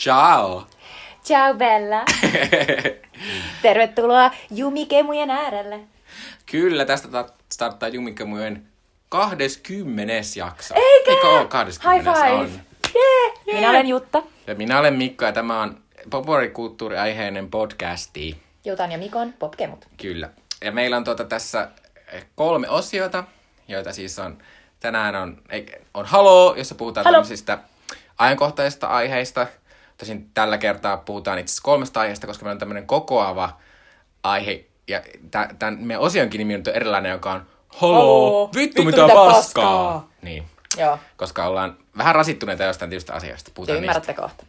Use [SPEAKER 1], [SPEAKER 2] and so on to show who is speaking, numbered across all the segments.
[SPEAKER 1] Ciao!
[SPEAKER 2] Ciao Bella! Tervetuloa Jumikemujen äärelle.
[SPEAKER 1] Kyllä, tästä ta- starttaa Jumikemujen 20. jakso.
[SPEAKER 2] Eikä?
[SPEAKER 1] Eikö ole 20.
[SPEAKER 2] High five!
[SPEAKER 1] On.
[SPEAKER 2] Yeah. Minä olen Jutta.
[SPEAKER 1] Ja minä olen Mikko ja tämä on populaarikulttuuriaiheinen podcasti.
[SPEAKER 2] Jutan ja Mikon popkemut.
[SPEAKER 1] Kyllä. Ja meillä on tuota tässä kolme osiota, joita siis on, tänään on, on Halo, jossa puhutaan
[SPEAKER 2] Halo.
[SPEAKER 1] tämmöisistä ajankohtaisista aiheista. Tosin tällä kertaa puhutaan itse asiassa kolmesta aiheesta, koska meillä on tämmöinen kokoava aihe. Ja tämän meidän osionkin nimi on erilainen, joka on Halo,
[SPEAKER 2] Halo,
[SPEAKER 1] vittu, mitä,
[SPEAKER 2] mitä
[SPEAKER 1] paskaa.
[SPEAKER 2] paskaa.
[SPEAKER 1] Niin,
[SPEAKER 2] Joo,
[SPEAKER 1] koska ollaan vähän rasittuneita jostain tietystä asiasta. Puhutaan
[SPEAKER 2] ymmärrätte kohta.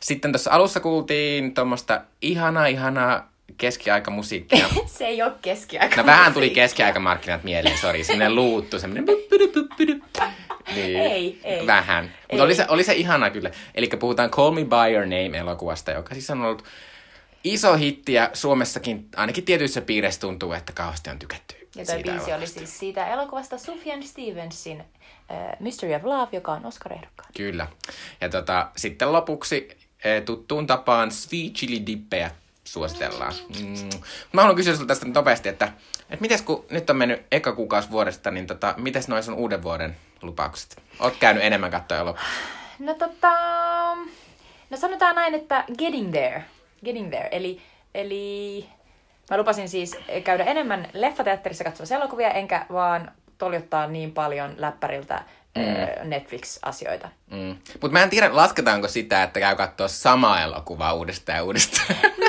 [SPEAKER 1] Sitten tuossa alussa kuultiin tuommoista ihanaa, ihanaa keskiaikamusiikkia.
[SPEAKER 2] Se ei ole keskiaika.
[SPEAKER 1] No vähän tuli keskiaikamarkkinat mieleen, sori. Semmoinen luuttu, semmoinen... Niin.
[SPEAKER 2] Ei, ei.
[SPEAKER 1] Vähän. Mutta oli se, oli se ihana kyllä. Eli puhutaan Call Me By Your Name-elokuvasta, joka siis on ollut iso hitti ja Suomessakin ainakin tietyissä piireissä tuntuu, että kauheasti on tykätty
[SPEAKER 2] Ja
[SPEAKER 1] siitä
[SPEAKER 2] biisi oli
[SPEAKER 1] elokuvasta.
[SPEAKER 2] siis siitä elokuvasta Sufjan Stevensin uh, Mystery of Love, joka on Oscar-ehdokkaan.
[SPEAKER 1] Kyllä. Ja tota, sitten lopuksi eh, tuttuun tapaan sweet chili dippejä suositellaan. Mm. Mä haluan kysyä sulta tästä nopeasti, että, että mites kun nyt on mennyt eka kuukausi vuodesta, niin tota, mites noin sun uuden vuoden lupaukset? Oot käynyt enemmän katsoa elokuvaa.
[SPEAKER 2] No tota... No sanotaan näin, että getting there. Getting there. Eli, eli mä lupasin siis käydä enemmän leffateatterissa katsomassa elokuvia, enkä vaan toljottaa niin paljon läppäriltä mm. Netflix-asioita.
[SPEAKER 1] Mm. Mutta mä en tiedä, lasketaanko sitä, että käy katsoa samaa elokuvaa uudestaan ja uudestaan.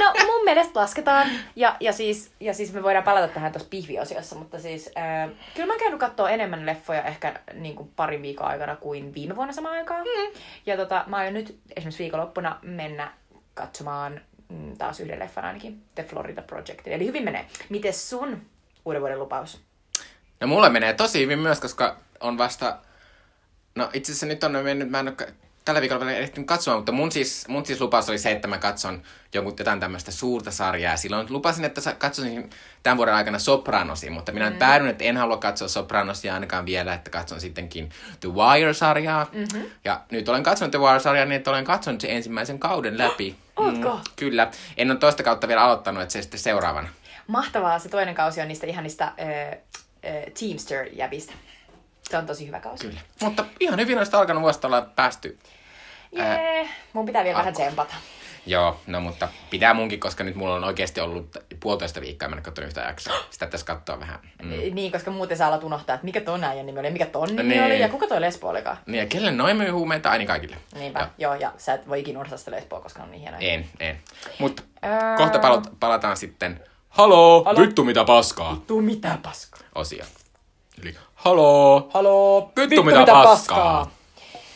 [SPEAKER 2] Mun mielestä lasketaan, ja, ja, siis, ja siis me voidaan palata tähän tuossa pihviosiossa, mutta siis äh, kyllä mä oon käynyt katsoa enemmän leffoja ehkä niin kuin parin viikon aikana kuin viime vuonna samaan aikaan. Mm. Ja tota, mä aion nyt esimerkiksi viikonloppuna mennä katsomaan mm, taas yhden leffan ainakin, The Florida Project. Eli hyvin menee. Mites sun uuden vuoden lupaus?
[SPEAKER 1] No mulle menee tosi hyvin myös, koska on vasta... No itse asiassa nyt on mennyt, mä en ole tällä viikolla vielä ehtinyt katsomaan, mutta mun siis, mun siis lupaus oli se, että mä katson jonkun, jotain tämmöistä suurta sarjaa. Silloin lupasin, että katsoisin tämän vuoden aikana Sopranosia, mutta minä mm. päädyin, että en halua katsoa Sopranosia ainakaan vielä, että katson sittenkin The Wire-sarjaa. Mm-hmm. Ja nyt olen katsonut The Wire-sarjaa niin, että olen katsonut sen ensimmäisen kauden läpi.
[SPEAKER 2] Ootko?
[SPEAKER 1] kyllä. En ole toista kautta vielä aloittanut, että se sitten seuraavana.
[SPEAKER 2] Mahtavaa, se toinen kausi on niistä ihanista äh, äh, Teamster-jäbistä. Se on tosi hyvä kausi.
[SPEAKER 1] Kyllä. Mutta ihan hyvin olisi alkanut vuosta olla päästy
[SPEAKER 2] Jee, mun pitää vielä vähän
[SPEAKER 1] alkuun.
[SPEAKER 2] tsempata.
[SPEAKER 1] Joo, no mutta pitää munkin, koska nyt mulla on oikeasti ollut puolitoista viikkoa, mä en katsonut yhtä jaksoa. Sitä tässä katsoa vähän. Mm.
[SPEAKER 2] Niin, koska muuten sä alat unohtaa, että mikä ton äijän nimi oli, mikä ton nimi
[SPEAKER 1] Niin.
[SPEAKER 2] oli ja kuka toi Lesbo olikaan.
[SPEAKER 1] Niin, ja kelle noin myy huumeita? Ai niin kaikille.
[SPEAKER 2] Niinpä, joo. joo, ja sä et voi ikinä unohtaa sitä Lesboa, koska on niin hienoa.
[SPEAKER 1] En, en. Mutta
[SPEAKER 2] Ää.
[SPEAKER 1] kohta palataan sitten Haloo,
[SPEAKER 2] Halo.
[SPEAKER 1] vittu mitä paskaa
[SPEAKER 2] Tuu mitä paskaa.
[SPEAKER 1] osio. Eli haloo,
[SPEAKER 2] Haloo,
[SPEAKER 1] vittu, mitä, paskaa.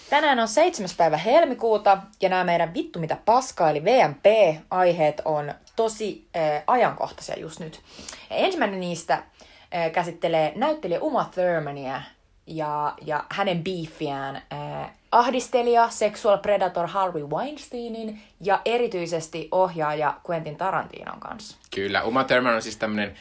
[SPEAKER 2] Tänään on 7. päivä helmikuuta ja nämä meidän vittu mitä paskaa eli VMP-aiheet on tosi äh, ajankohtaisia just nyt. Ja ensimmäinen niistä äh, käsittelee näyttelijä Uma Thurmania ja, ja hänen beefiään äh, ahdistelija, sexual predator Harvey Weinsteinin ja erityisesti ohjaaja Quentin Tarantinon kanssa.
[SPEAKER 1] Kyllä, Uma Thurman on siis tämmönen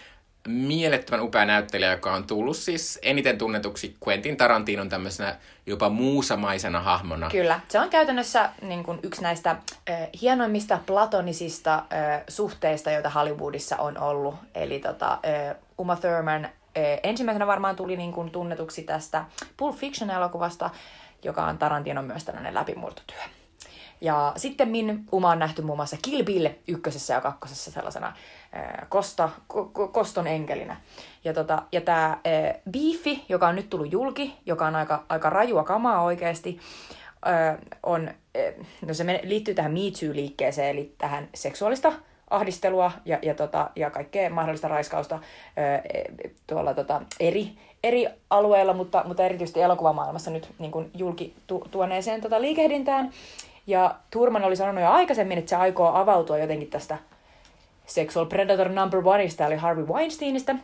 [SPEAKER 1] mielettömän upea näyttelijä, joka on tullut siis eniten tunnetuksi Quentin Tarantinon tämmöisenä jopa muusamaisena hahmona.
[SPEAKER 2] Kyllä, se on käytännössä niin kuin yksi näistä äh, hienoimmista platonisista äh, suhteista, joita Hollywoodissa on ollut. Eli tota, äh, Uma Thurman äh, ensimmäisenä varmaan tuli niin kuin tunnetuksi tästä Pulp Fiction-elokuvasta, joka on Tarantinon myös tällainen läpimurtotyö. Ja sitten min Uma on nähty muun muassa Kill Bill ykkösessä ja kakkosessa sellaisena kosta, ko, ko, koston enkelinä. Ja, tota, ja tämä Beefi, joka on nyt tullut julki, joka on aika, aika rajua kamaa oikeasti, on, ää, no se liittyy tähän Me Too-liikkeeseen, eli tähän seksuaalista ahdistelua ja, ja, tota, ja kaikkea mahdollista raiskausta tuolla tota, eri, eri alueilla, mutta, mutta erityisesti elokuvamaailmassa nyt niin kuin julki tu, tuoneeseen tota liikehdintään. Ja Turman oli sanonut jo aikaisemmin, että se aikoo avautua jotenkin tästä sexual predator number oneista, eli Harvey Weinsteinista.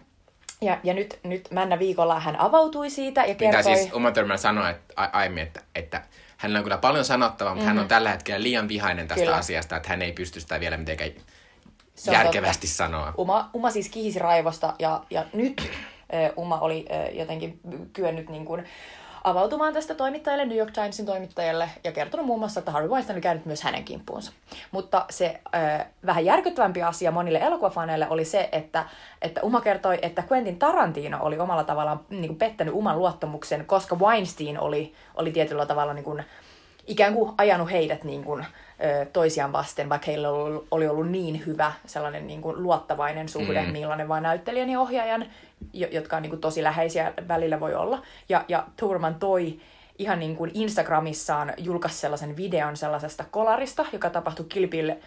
[SPEAKER 2] Ja, ja nyt, nyt männä viikolla hän avautui siitä ja
[SPEAKER 1] Mitä
[SPEAKER 2] kertoi...
[SPEAKER 1] siis Uma Thurman sanoi että, a- aiemmin, että, että hänellä on kyllä paljon sanottavaa, mutta mm-hmm. hän on tällä hetkellä liian vihainen tästä.
[SPEAKER 2] Kyllä.
[SPEAKER 1] asiasta, että hän ei pysty sitä vielä mitenkään
[SPEAKER 2] Se
[SPEAKER 1] järkevästi
[SPEAKER 2] totta.
[SPEAKER 1] sanoa.
[SPEAKER 2] Uma, Uma siis kihisi raivosta ja, ja nyt Uma oli jotenkin kyennyt niin kuin avautumaan tästä toimittajalle, New York Timesin toimittajalle, ja kertonut muun muassa, että Harvey Weinstein oli käynyt myös hänen kimppuunsa. Mutta se äh, vähän järkyttävämpi asia monille elokuvafaneille oli se, että, että Uma kertoi, että Quentin Tarantino oli omalla tavallaan niin kuin pettänyt Uman luottamuksen, koska Weinstein oli, oli tietyllä tavalla niin kuin, ikään kuin ajanut heidät niin kuin, toisiaan vasten, vaikka heillä oli ollut niin hyvä sellainen niin kuin luottavainen suhde, mm. millainen vain näyttelijän ja ohjaajan, jotka on niin kuin tosi läheisiä välillä voi olla. Ja, ja Turman toi ihan niin kuin Instagramissaan julkaisi sellaisen videon sellaisesta kolarista, joka tapahtui Kilpille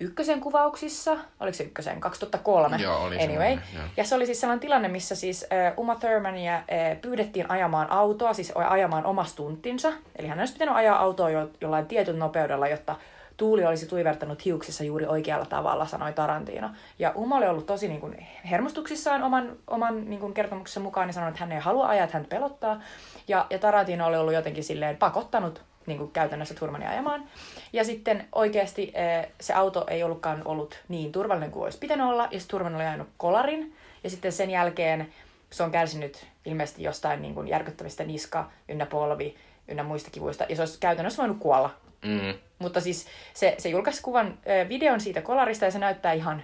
[SPEAKER 2] ykkösen kuvauksissa, oliko se ykkösen, 2003,
[SPEAKER 1] Joo, oli
[SPEAKER 2] anyway. Ja se oli siis sellainen tilanne, missä siis uh, Uma Thurmania uh, pyydettiin ajamaan autoa, siis ajamaan omasta tuntinsa. Eli hän olisi pitänyt ajaa autoa jo, jollain tietyllä nopeudella, jotta tuuli olisi tuivertanut hiuksissa juuri oikealla tavalla, sanoi Tarantino. Ja Uma oli ollut tosi niin kuin, hermostuksissaan oman, oman niin kuin, kertomuksensa mukaan, niin sanoi, että hän ei halua ajaa, että hän pelottaa. Ja, ja Tarantino oli ollut jotenkin silleen pakottanut niin kuin käytännössä Turmania ajamaan. Ja sitten oikeasti eh, se auto ei ollutkaan ollut niin turvallinen kuin olisi pitänyt olla, ja Turman oli ajanut kolarin. Ja sitten sen jälkeen se on kärsinyt ilmeisesti jostain niin kuin järkyttävistä niska, ynnä polvi, ynnä muista kivuista, ja se olisi käytännössä voinut kuolla.
[SPEAKER 1] Mm.
[SPEAKER 2] Mutta siis se, se julkaisi kuvan, eh, videon siitä kolarista, ja se näyttää ihan,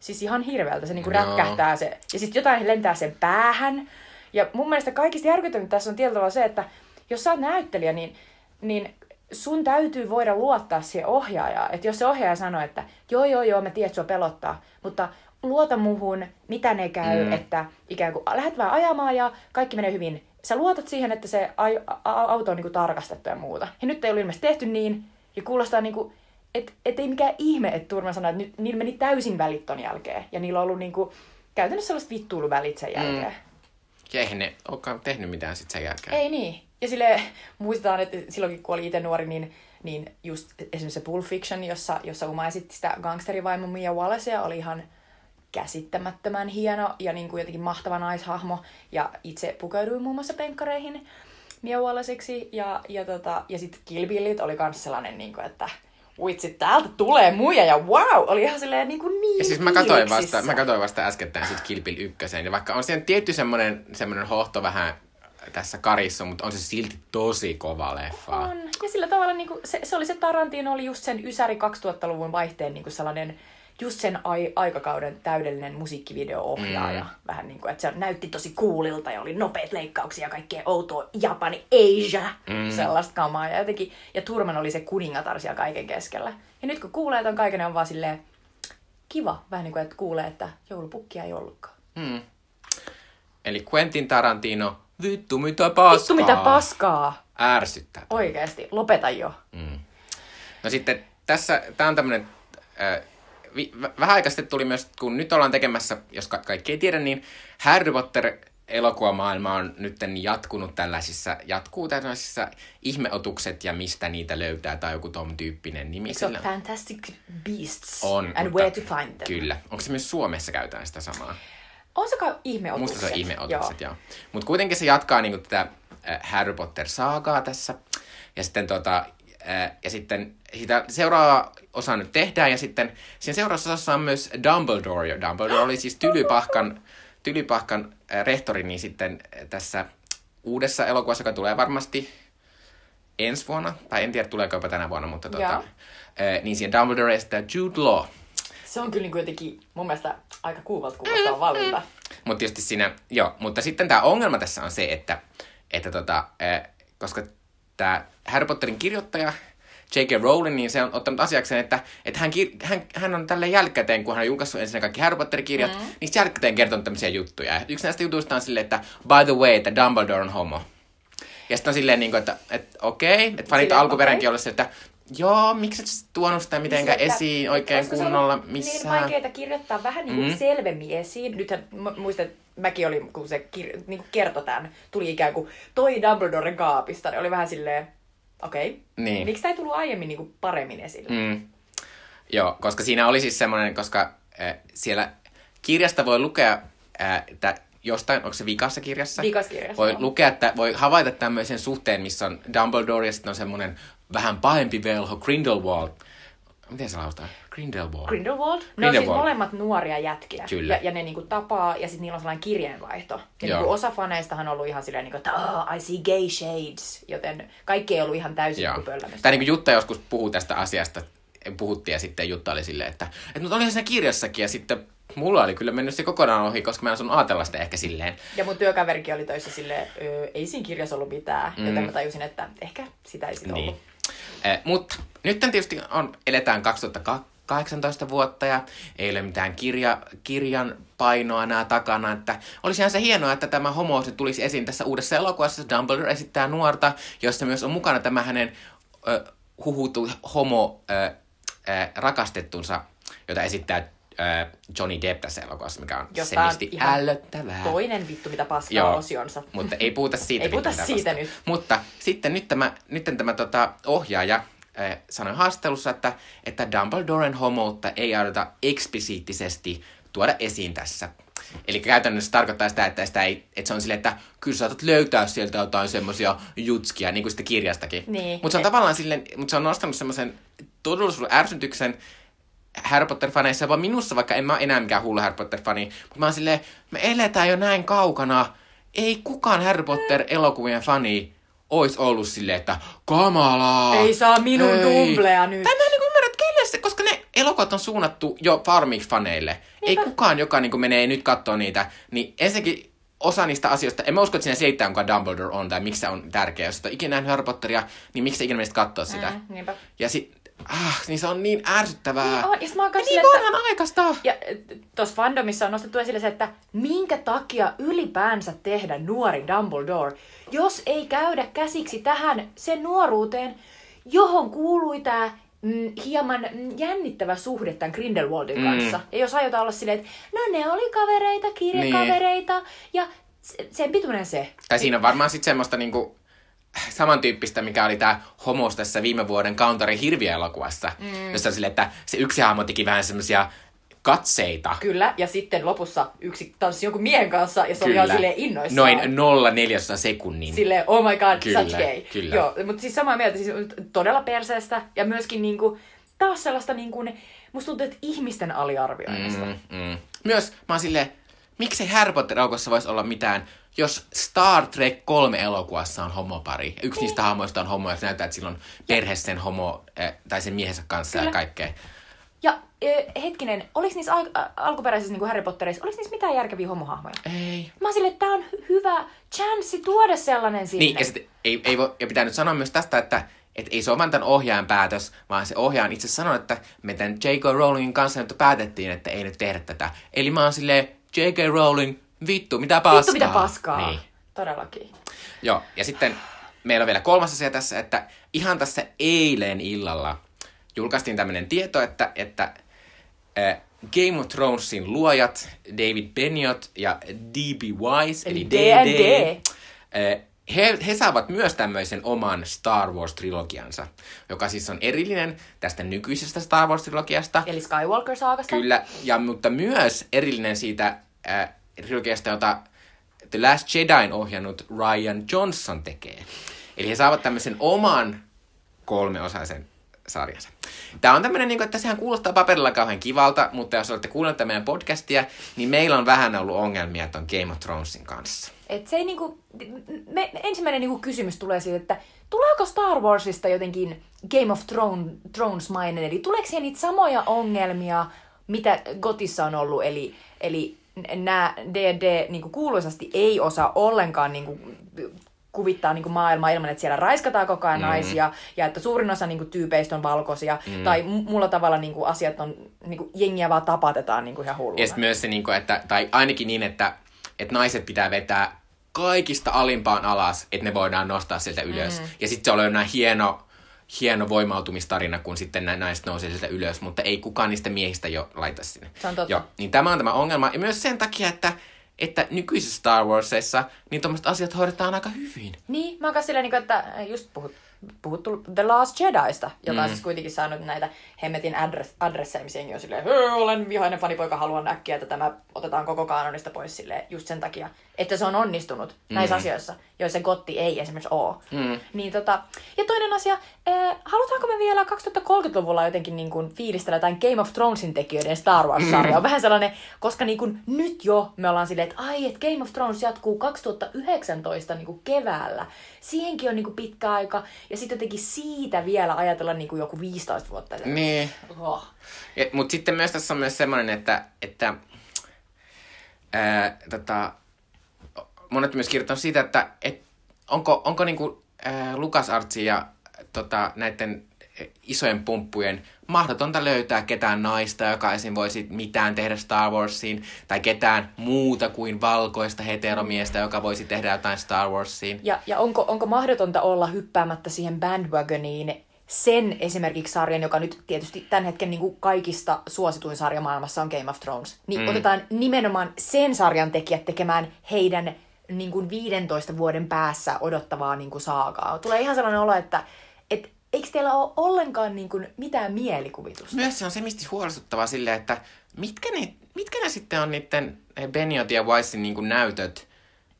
[SPEAKER 2] siis ihan hirveältä. Se niin kuin rätkähtää se, ja sitten jotain lentää sen päähän. Ja mun mielestä kaikista järkyttävintä tässä on tietyllä se, että jos sä oot näyttelijä, niin niin sun täytyy voida luottaa siihen ohjaajaan. Että jos se ohjaaja sanoo, että joo, joo, joo, mä tiedän, että sua pelottaa, mutta luota muhun, mitä ne käy, mm. että ikään kuin lähdet vaan ajamaan ja kaikki menee hyvin. Sä luotat siihen, että se auto on niin kuin tarkastettu ja muuta. Ja nyt ei ole ilmeisesti tehty niin, ja kuulostaa niin kuin, että et ei mikään ihme, että Turma sanoi, että nyt, niillä meni täysin välit ton jälkeen. Ja niillä on ollut niin kuin, käytännössä sellaiset vittuiluvälit sen mm. jälkeen. Mm.
[SPEAKER 1] Ja eihän ne olekaan tehnyt mitään sitten sen jälkeen.
[SPEAKER 2] Ei niin. Ja sille muistetaan, että silloinkin kun oli itse nuori, niin, niin just esimerkiksi se Pulp Fiction, jossa, jossa Uma esitti sitä gangsterivaimo Mia Wallacea, oli ihan käsittämättömän hieno ja niin kuin jotenkin mahtava naishahmo. Ja itse pukeuduin muun muassa penkkareihin Mia Wallaceksi. Ja, ja, tota, ja sitten Kill Billit oli myös sellainen, niin kuin, että vitsi, täältä tulee muija ja wow, oli ihan silleen niin kuin niin
[SPEAKER 1] Ja siis mä katsoin vasta, mä katsoin vasta äskettäin sit Kill Bill ykkösen, ja vaikka on siihen tietty semmoinen, semmoinen hohto vähän tässä karissa, mutta on se silti tosi kova leffa.
[SPEAKER 2] On. Ja sillä tavalla niin kuin, se, se, oli se Tarantino, oli just sen Ysäri 2000-luvun vaihteen niin kuin sellainen just sen ai- aikakauden täydellinen musiikkivideo-ohjaaja. Mm. Vähän niin kuin, että se näytti tosi kuulilta ja oli nopeat leikkauksia ja kaikkea outoa Japani, Asia, mm. sellaista kamaa. Ja, jotenkin, ja Turman oli se kuningatar siellä kaiken keskellä. Ja nyt kun kuulee ton kaiken, on vaan silleen kiva, vähän niin kuin, että kuulee, että joulupukkia ei ollutkaan.
[SPEAKER 1] Mm. Eli Quentin Tarantino Vittu mitä paskaa.
[SPEAKER 2] Vittu mitä paskaa.
[SPEAKER 1] Ärsyttää.
[SPEAKER 2] Oikeesti, lopeta jo.
[SPEAKER 1] Mm. No sitten tässä, tää on tämmönen, äh, vi, vähän aikaa sitten tuli myös, kun nyt ollaan tekemässä, jos ka- kaikki ei tiedä, niin Harry Potter elokuvamaailma on nyt jatkunut tällaisissa, jatkuu tällaisissa ihmeotukset ja mistä niitä löytää tai joku tom tyyppinen nimi.
[SPEAKER 2] Eikö sillä... Fantastic Beasts
[SPEAKER 1] on,
[SPEAKER 2] and mutta, Where to Find Them?
[SPEAKER 1] Kyllä. Onko se myös Suomessa käytetään sitä samaa?
[SPEAKER 2] On se kai ihmeotukset.
[SPEAKER 1] Musta se on ihmeotukset, joo. joo. Mutta kuitenkin se jatkaa niinku tätä äh, Harry Potter-saagaa tässä. Ja sitten, tota, äh, ja sitten sitä seuraava osa nyt tehdään, ja sitten siinä seuraavassa osassa on myös Dumbledore. Ja Dumbledore oli siis Tylypahkan, tylypahkan äh, rehtori, niin sitten tässä uudessa elokuvassa, joka tulee varmasti ensi vuonna, tai en tiedä tuleeko jopa tänä vuonna, mutta tota, niin siinä Dumbledore estää Jude Law.
[SPEAKER 2] Se on kyllä niin jotenkin mun mielestä aika kuuvalta kuulostaa valinta.
[SPEAKER 1] Mutta tietysti siinä, joo, mutta sitten tämä ongelma tässä on se, että, että tota, äh, koska tämä Harry Potterin kirjoittaja J.K. Rowling, niin se on ottanut asiakseen, että, että hän, hän, hän on tälle jälkikäteen, kun hän on julkaissut ensin kaikki Harry Potter-kirjat, mm. niin jälkikäteen kertonut tämmöisiä juttuja. Yksi näistä jutuista on silleen, että by the way, että Dumbledore on homo. Ja sitten on silleen, niin kuin, että, että okei, okay, että fanit alkuperäänkin okay. ollut että Joo, miksi et tuonut sitä mitenkään niin esiin oikein kunnolla
[SPEAKER 2] niin
[SPEAKER 1] missään?
[SPEAKER 2] niin vaikeaa kirjoittaa vähän niin kuin mm. selvemmin esiin. Nythän muistan, että mäkin olin, kun se kir- niin kuin kertoi tämän, tuli ikään kuin toi Dumbledoren kaapista, niin oli vähän silleen, okei, okay, niin. miksi tämä ei tullut aiemmin niin kuin paremmin esille?
[SPEAKER 1] Mm. Joo, koska siinä oli siis semmoinen, koska äh, siellä kirjasta voi lukea, äh, että jostain, onko se vikassa kirjassa?
[SPEAKER 2] Vikassa kirjassa,
[SPEAKER 1] Voi lukea, että voi havaita tämmöisen suhteen, missä on Dumbledore ja sitten on semmoinen vähän pahempi velho, Grindelwald. Miten se laustaa? Grindelwald.
[SPEAKER 2] Grindelwald. Ne on siis
[SPEAKER 1] Grindelwald.
[SPEAKER 2] molemmat nuoria jätkiä.
[SPEAKER 1] Kyllä.
[SPEAKER 2] Ja, ja ne niinku tapaa, ja sitten niillä on sellainen kirjeenvaihto. Ja
[SPEAKER 1] Joo.
[SPEAKER 2] niinku osa faneistahan on ollut ihan silleen, niinku, että oh, I see gay shades. Joten kaikki ei ollut ihan täysin
[SPEAKER 1] Joo.
[SPEAKER 2] pöllämistä.
[SPEAKER 1] Tai niin kuin Jutta joskus puhuu tästä asiasta, puhuttiin ja sitten Jutta oli silleen, että, että mutta olihan siinä kirjassakin ja sitten mulla oli kyllä mennyt se kokonaan ohi, koska mä en osannut ajatella sitä ehkä silleen.
[SPEAKER 2] Ja mun työkaverikin oli töissä silleen, öö, ei siinä kirjassa ollut mitään. Mm. Joten mä tajusin, että ehkä sitä ei sitten
[SPEAKER 1] Niin.
[SPEAKER 2] ollut.
[SPEAKER 1] Eh, mutta nyt tietysti on, eletään 2018 vuotta ja ei ole mitään kirja, kirjan painoa nämä takana, että olisihan se hienoa, että tämä homo tulisi esiin tässä uudessa elokuvassa. Dumbledore esittää nuorta, jossa myös on mukana tämä hänen ö, huhutu homo ö, ö, rakastettunsa, jota esittää Johnny Depp tässä elokuvassa, mikä on
[SPEAKER 2] Josta on
[SPEAKER 1] semisti
[SPEAKER 2] ihan
[SPEAKER 1] ällöttävää.
[SPEAKER 2] Toinen vittu, mitä paskaa
[SPEAKER 1] Joo.
[SPEAKER 2] osionsa.
[SPEAKER 1] Mutta ei puhuta siitä.
[SPEAKER 2] Ei puhuta siitä
[SPEAKER 1] vasta.
[SPEAKER 2] nyt.
[SPEAKER 1] Mutta sitten nyt tämä, nyt tämä tota, ohjaaja äh, sanoi haastattelussa, että, että Dumbledoren homoutta ei aidota eksplisiittisesti tuoda esiin tässä. Eli käytännössä tarkoittaa sitä, että, sitä ei, että se on silleen, että kyllä saatat löytää sieltä jotain semmoisia jutskia, niin kuin sitä kirjastakin.
[SPEAKER 2] Niin.
[SPEAKER 1] Mutta se on tavallaan silleen, mutta se on nostanut semmoisen todellisuuden ärsytyksen Harry Potter-faneissa, jopa minussa, vaikka en mä enää mikään hullu Harry Potter-fani, mutta mä oon silleen, me eletään jo näin kaukana. Ei kukaan Harry Potter-elokuvien fani ois ollut silleen, että kamalaa.
[SPEAKER 2] Ei saa minun Dumblea nyt.
[SPEAKER 1] Tai mä en niin ymmärrä, että keille se, koska ne elokuvat on suunnattu jo Farmix-faneille. Ei kukaan, joka niin menee nyt katsoo niitä, niin ensinnäkin osa niistä asioista, en mä usko, että siinä selittää, kuka Dumbledore on tai miksi se on tärkeä. Jos et ole ikinä nähnyt Harry Potteria, niin miksi sä ikinä menisit katsoa sitä?
[SPEAKER 2] Mm, niinpä.
[SPEAKER 1] Ja sit, ah, niin se on niin ärsyttävää.
[SPEAKER 2] Niin on, ja mä oon
[SPEAKER 1] niin
[SPEAKER 2] silleen, että-
[SPEAKER 1] aikaista.
[SPEAKER 2] Ja tuossa fandomissa on nostettu esille se, että minkä takia ylipäänsä tehdä nuori Dumbledore, jos ei käydä käsiksi tähän sen nuoruuteen, johon kuului tämä mm, hieman mm, jännittävä suhde tämän Grindelwaldin
[SPEAKER 1] Mm.
[SPEAKER 2] kanssa. Ja jos aiotaan olla silleen, että no ne oli kavereita, kirjakavereita,
[SPEAKER 1] Niin.
[SPEAKER 2] ja se- sen pituinen se.
[SPEAKER 1] Tai siinä on varmaan sitten semmoista niinku, samantyyppistä, mikä oli tämä homos tässä viime vuoden Counterin hirviö-elokuvassa. Mm. Jossa on silleen, että se yksi hahmo teki vähän semmoisia katseita.
[SPEAKER 2] Kyllä, ja sitten lopussa yksi tanssi jonkun miehen kanssa, ja se oli ihan silleen innoissaan.
[SPEAKER 1] Noin nolla neljäsosa sekunnin.
[SPEAKER 2] Silleen, oh my god,
[SPEAKER 1] Kyllä,
[SPEAKER 2] such gay.
[SPEAKER 1] kyllä.
[SPEAKER 2] Joo, mutta siis samaa mieltä, siis todella perseestä ja myöskin niinku, taas sellaista niinku, musta tuntuu, että ihmisten aliarvioimista. Mm.
[SPEAKER 1] Mm. Myös mä oon silleen, miksei Harry Potter-elokuvassa voisi olla mitään, jos Star Trek 3 elokuvassa on homopari. Yksi
[SPEAKER 2] Niin.
[SPEAKER 1] niistä hahmoista on homo, ja se näyttää, että sillä on perhe sen homo, eh, tai sen miehensä kanssa
[SPEAKER 2] Kyllä.
[SPEAKER 1] ja kaikkea.
[SPEAKER 2] Ja e, hetkinen, oliko niissä al- a- alkuperäisissä niinku Harry Potterissa, oliko niissä mitään järkeviä homohahmoja?
[SPEAKER 1] Ei.
[SPEAKER 2] Mä oon silleen, että tää on hy- hyvä chanssi tuoda sellainen sinne.
[SPEAKER 1] Niin, ja, sit, ei, ei voi, ja pitää nyt sanoa myös tästä, että et ei se ole vain tämän ohjaajan päätös, vaan se ohjaaja itse sanonut, että me tämän J.K. Rowlingin kanssa nyt päätettiin, että ei nyt tehdä tätä. Eli mä oon silleen, J.K. Rowling, vittu, mitä paskaa.
[SPEAKER 2] Vittu mitä paskaa.
[SPEAKER 1] Niin.
[SPEAKER 2] Todellakin.
[SPEAKER 1] Joo, ja sitten meillä on vielä kolmas asia tässä, että ihan tässä eilen illalla julkaistiin tämmöinen tieto, että, että äh, Game of Thronesin luojat David Benioff ja D.B. Wise, eli,
[SPEAKER 2] Eli
[SPEAKER 1] D&D,
[SPEAKER 2] D&D.
[SPEAKER 1] äh, he, he saavat myös tämmöisen oman Star Wars-trilogiansa, joka siis on erillinen tästä nykyisestä Star Wars-trilogiasta.
[SPEAKER 2] Eli Skywalker-saakasta.
[SPEAKER 1] Kyllä, ja, mutta myös erillinen siitä äh, trilogiasta, jota The Last Jedin ohjannut Ryan Johnson tekee. Eli he saavat tämmöisen oman kolmeosaisen sarjansa. Tämä on tämmöinen, niin että sehän kuulostaa paperilla kauhean kivalta, mutta jos olette kuunnelleet tätä meidän podcastia, niin meillä on vähän ollut ongelmia ton Game of Thronesin kanssa.
[SPEAKER 2] Et se ei niinku, me, ensimmäinen niinku kysymys tulee siitä, että tuleeko Star Warsista jotenkin Game of Thrones, Thrones-mainen, eli tuleeko siihen niitä samoja ongelmia, mitä Gotissa on ollut, eli, eli nämä D&D niinku kuuluisasti ei osaa ollenkaan niinku kuvittaa niinku maailmaa ilman, että siellä raiskataan koko ajan mm. naisia, ja että suurin osa niinku tyypeistä on valkoisia, mm. tai mu- muulla tavalla niinku asiat on, niinku jengiä vaan tapatetaan niinku ihan hulluna.
[SPEAKER 1] Ja sitten myös se, niin kuin, että, tai ainakin niin, että, että naiset pitää vetää kaikista alimpaan alas, että ne voidaan nostaa sieltä ylös. Mm. Ja sitten se on näin hieno, hieno voimautumistarina, kun sitten nämä naiset nousee sieltä ylös, mutta ei kukaan niistä miehistä jo laita sinne.
[SPEAKER 2] Se on totta.
[SPEAKER 1] Joo, niin tämä on tämä ongelma. Ja myös sen takia, että, että nykyisissä Star Warsissa niin tuommoiset asiat hoidetaan aika hyvin.
[SPEAKER 2] Niin, mä oon silleen, niinku, että just puhut puhuttu The Last Jediista, joka mm. on siis kuitenkin saanut näitä hemmetin adress, adresseja, missä jengi on silleen, olen vihainen fanipoika, haluan äkkiä, että tämä otetaan koko kanonista pois silleen, just sen takia, että se on onnistunut mm. näissä asioissa, joissa Gotti ei esimerkiksi ole. Mm. Niin tota, ja toinen asia, äh, halutaanko me vielä 2030-luvulla jotenkin niin kuin fiilistellä jotain Game of Thronesin tekijöiden Star Wars-sarjaa? Mm. Vähän sellainen, koska niin kuin nyt jo me ollaan silleen, että ai, että Game of Thrones jatkuu 2019 niin kuin keväällä. Siihenkin on niin kuin pitkä aika. Ja sitten jotenkin siitä vielä ajatella niin kuin joku 15 vuotta.
[SPEAKER 1] Niin. Oh. Mutta sitten myös tässä on myös semmoinen, että, että ää, tota, monet myös kirjoittanut siitä, että et, onko, onko niinku, ää, Lukas Artsi ja tota, näiden isojen pumppujen mahdotonta löytää ketään naista, joka esim. voisi mitään tehdä Star Warsiin, tai ketään muuta kuin valkoista heteromiestä, joka voisi tehdä jotain Star Warsiin.
[SPEAKER 2] Ja, ja onko, onko mahdotonta olla hyppäämättä siihen bandwagoniin sen esimerkiksi sarjan, joka nyt tietysti tämän hetken niin kuin kaikista suosituin sarja maailmassa on Game of Thrones, niin mm. otetaan nimenomaan sen sarjan tekijät tekemään heidän niin kuin 15 vuoden päässä odottavaa niin kuin saakaa. Tulee ihan sellainen olo, että et, eikö teillä ole ollenkaan niin kuin mitään mielikuvitusta?
[SPEAKER 1] Myös se on se mistä huolestuttavaa silleen, että mitkä ne, mitkä ne sitten on niiden Beniot ja Weissin niin kuin näytöt,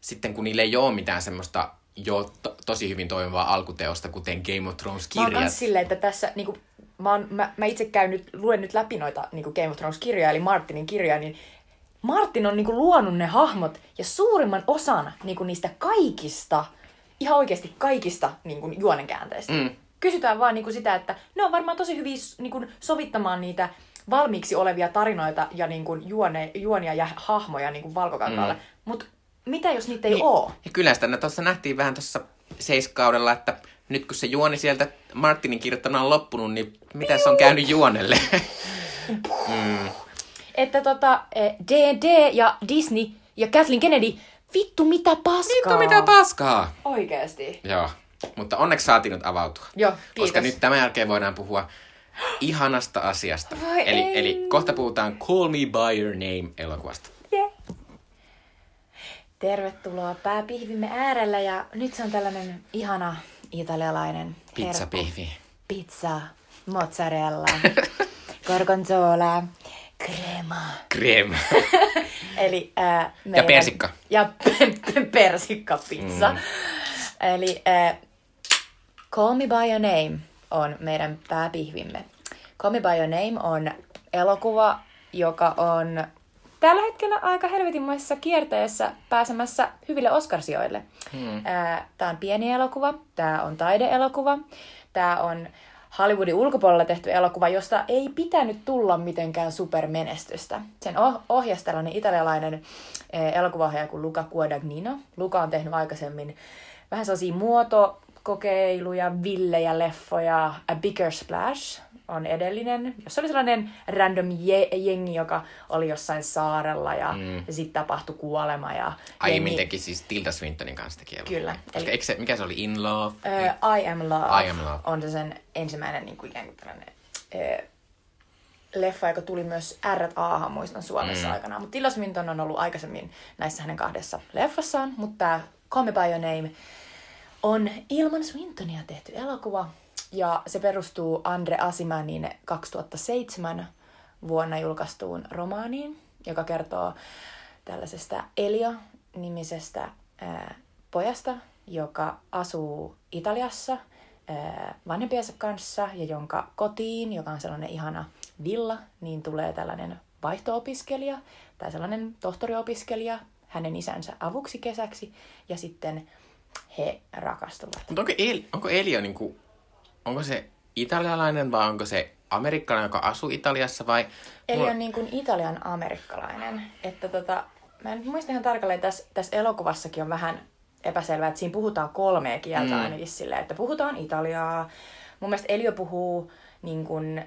[SPEAKER 1] sitten kun niillä ei ole mitään semmoista jo to, tosi hyvin toimivaa alkuteosta, kuten Game of Thrones-kirjat. Mä
[SPEAKER 2] oon silleen, että tässä, niin kuin, mä, oon, mä, mä itse käyn nyt, luen nyt läpi noita niin kuin Game of Thrones-kirjoja, eli Martinin kirjoja, niin Martin on niinku luonut ne hahmot ja suurimman osan niinku niistä kaikista, ihan oikeasti kaikista niinku juonenkäänteistä. Mm. Kysytään vaan niinku sitä, että ne on varmaan tosi hyvin niinku sovittamaan niitä valmiiksi olevia tarinoita ja niinku juone, juonia ja hahmoja niinku valkokankaalle. Mm. Mutta mitä jos niitä ei niin, ole?
[SPEAKER 1] Ja kyllä sitä tuossa nähtiin vähän tuossa seiskaudella, että nyt kun se juoni sieltä Martinin kirjoittana on loppunut, niin mitä se on käynyt juonelle?
[SPEAKER 2] mm että tota, D&D eh, ja Disney ja Kathleen Kennedy, vittu mitä paskaa.
[SPEAKER 1] Vittu mitä paskaa.
[SPEAKER 2] Oikeesti.
[SPEAKER 1] Joo, mutta onneksi saatiin nyt avautua.
[SPEAKER 2] Joo, kiitos.
[SPEAKER 1] Koska nyt tämän jälkeen voidaan puhua ihanasta asiasta. Vai eli, ei. eli kohta puhutaan Call Me By Your Name elokuvasta. Yeah.
[SPEAKER 2] Tervetuloa pääpihvimme äärellä ja nyt se on tällainen ihana italialainen
[SPEAKER 1] Pizzapihvi.
[SPEAKER 2] Pizza, mozzarella, gorgonzola, Krema.
[SPEAKER 1] Krema.
[SPEAKER 2] Eli, äh,
[SPEAKER 1] meidän, ja persikka.
[SPEAKER 2] Ja persikka pizza. Mm. Eli äh, Call Me By Your Name on meidän pääpihvimme. Call Me By Your Name on elokuva, joka on tällä hetkellä aika helvetinmoisessa kierteessä pääsemässä hyville Oscarsijoille. Hmm. Äh, tämä on pieni elokuva, tämä on taideelokuva, tämä on Hollywoodin ulkopuolella tehty elokuva, josta ei pitänyt tulla mitenkään supermenestystä. Sen ohjasi tällainen italialainen eh, elokuvaohjaaja kuin Luca Guadagnino. Luca on tehnyt aikaisemmin vähän sellaisia muotokokeiluja, villejä, leffoja. A Bigger Splash on edellinen, jossa oli sellainen random je- jengi, joka oli jossain saarella ja, mm. ja sitten tapahtui kuolema. Ja
[SPEAKER 1] Aiemmin jengi... teki siis Tilda Swintonin kanssa teki
[SPEAKER 2] Kyllä.
[SPEAKER 1] Koska eli... se, mikä se oli? In Love?
[SPEAKER 2] Uh, I Am Love.
[SPEAKER 1] I Am Love.
[SPEAKER 2] On se sen ensimmäinen niin kuin ikään kuin tällainen, uh, leffa, joka tuli myös R.A. muistan Suomessa mm. aikanaan. Mutta Tilda Swinton on ollut aikaisemmin näissä hänen kahdessa leffassaan, mutta tämä Call Me By Your Name on ilman Swintonia tehty elokuva, ja se perustuu Andre Asimanin 2007 vuonna julkaistuun romaaniin, joka kertoo tällaisesta Elio-nimisestä ää, pojasta, joka asuu Italiassa ää, vanhempiensa kanssa ja jonka kotiin, joka on sellainen ihana villa, niin tulee tällainen vaihto-opiskelija tai sellainen tohtoriopiskelija hänen isänsä avuksi kesäksi ja sitten he rakastuvat.
[SPEAKER 1] Mutta onko, El- onko Elio niin kuin onko se italialainen vai onko se amerikkalainen, joka asuu Italiassa vai...
[SPEAKER 2] Eli on niin kuin Italian amerikkalainen. Että tota, mä en muista ihan tarkalleen, tässä, tässä elokuvassakin on vähän epäselvää, että siinä puhutaan kolmea kieltä mm. ainakin silleen, että puhutaan italiaa. Mun mielestä Elio puhuu niin kuin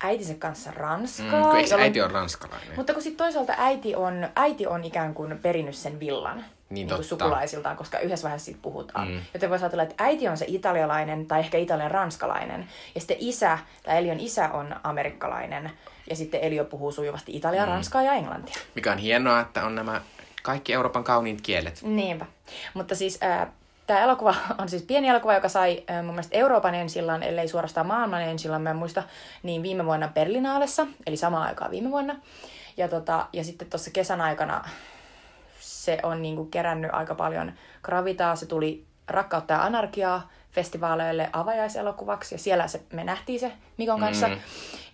[SPEAKER 2] äitinsä kanssa ranskaa. Mm,
[SPEAKER 1] kun eikö äiti on ranskalainen?
[SPEAKER 2] Mutta kun sitten toisaalta äiti on, äiti on ikään kuin perinnyt sen villan niin, niin sukulaisiltaan, koska yhdessä vaiheessa siitä puhutaan. Mm. Joten voisi ajatella, että äiti on se italialainen tai ehkä italian ranskalainen. Ja sitten isä, tai Elion isä on amerikkalainen. Ja sitten Elio puhuu sujuvasti italiaa, mm. ranskaa ja englantia.
[SPEAKER 1] Mikä on hienoa, että on nämä kaikki Euroopan kauniit kielet.
[SPEAKER 2] Niinpä. Mutta siis äh, Tämä elokuva on siis pieni elokuva, joka sai äh, mun mielestä Euroopan ensillan, ellei suorastaan maailman ensillan, mä en muista, niin viime vuonna Berlinaalessa, eli samaan aikaan viime vuonna. Ja, tota, ja sitten tuossa kesän aikana se on niinku kerännyt aika paljon gravitaa. Se tuli Rakkautta ja anarkiaa festivaaleille avajaiselokuvaksi, ja siellä se, me nähtiin se Mikon kanssa. Mm.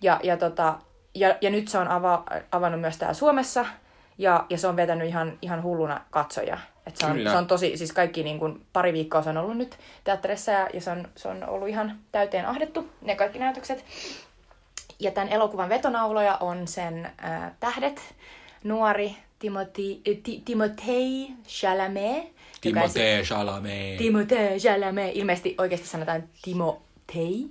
[SPEAKER 2] Ja, ja, tota, ja, ja nyt se on ava, avannut myös täällä Suomessa, ja, ja se on vetänyt ihan, ihan hulluna katsoja. Et se, on, se on tosi, siis kaikki niin kuin, pari viikkoa se on ollut nyt teatterissa ja, ja se, on, se on ollut ihan täyteen ahdettu, ne kaikki näytökset. Ja tämän elokuvan vetonauloja on sen äh, tähdet, nuori Timothy, äh, Timothée Chalamet.
[SPEAKER 1] Timothée Chalamet.
[SPEAKER 2] Timothée Chalamet. Ilmeisesti oikeasti sanotaan Timothée.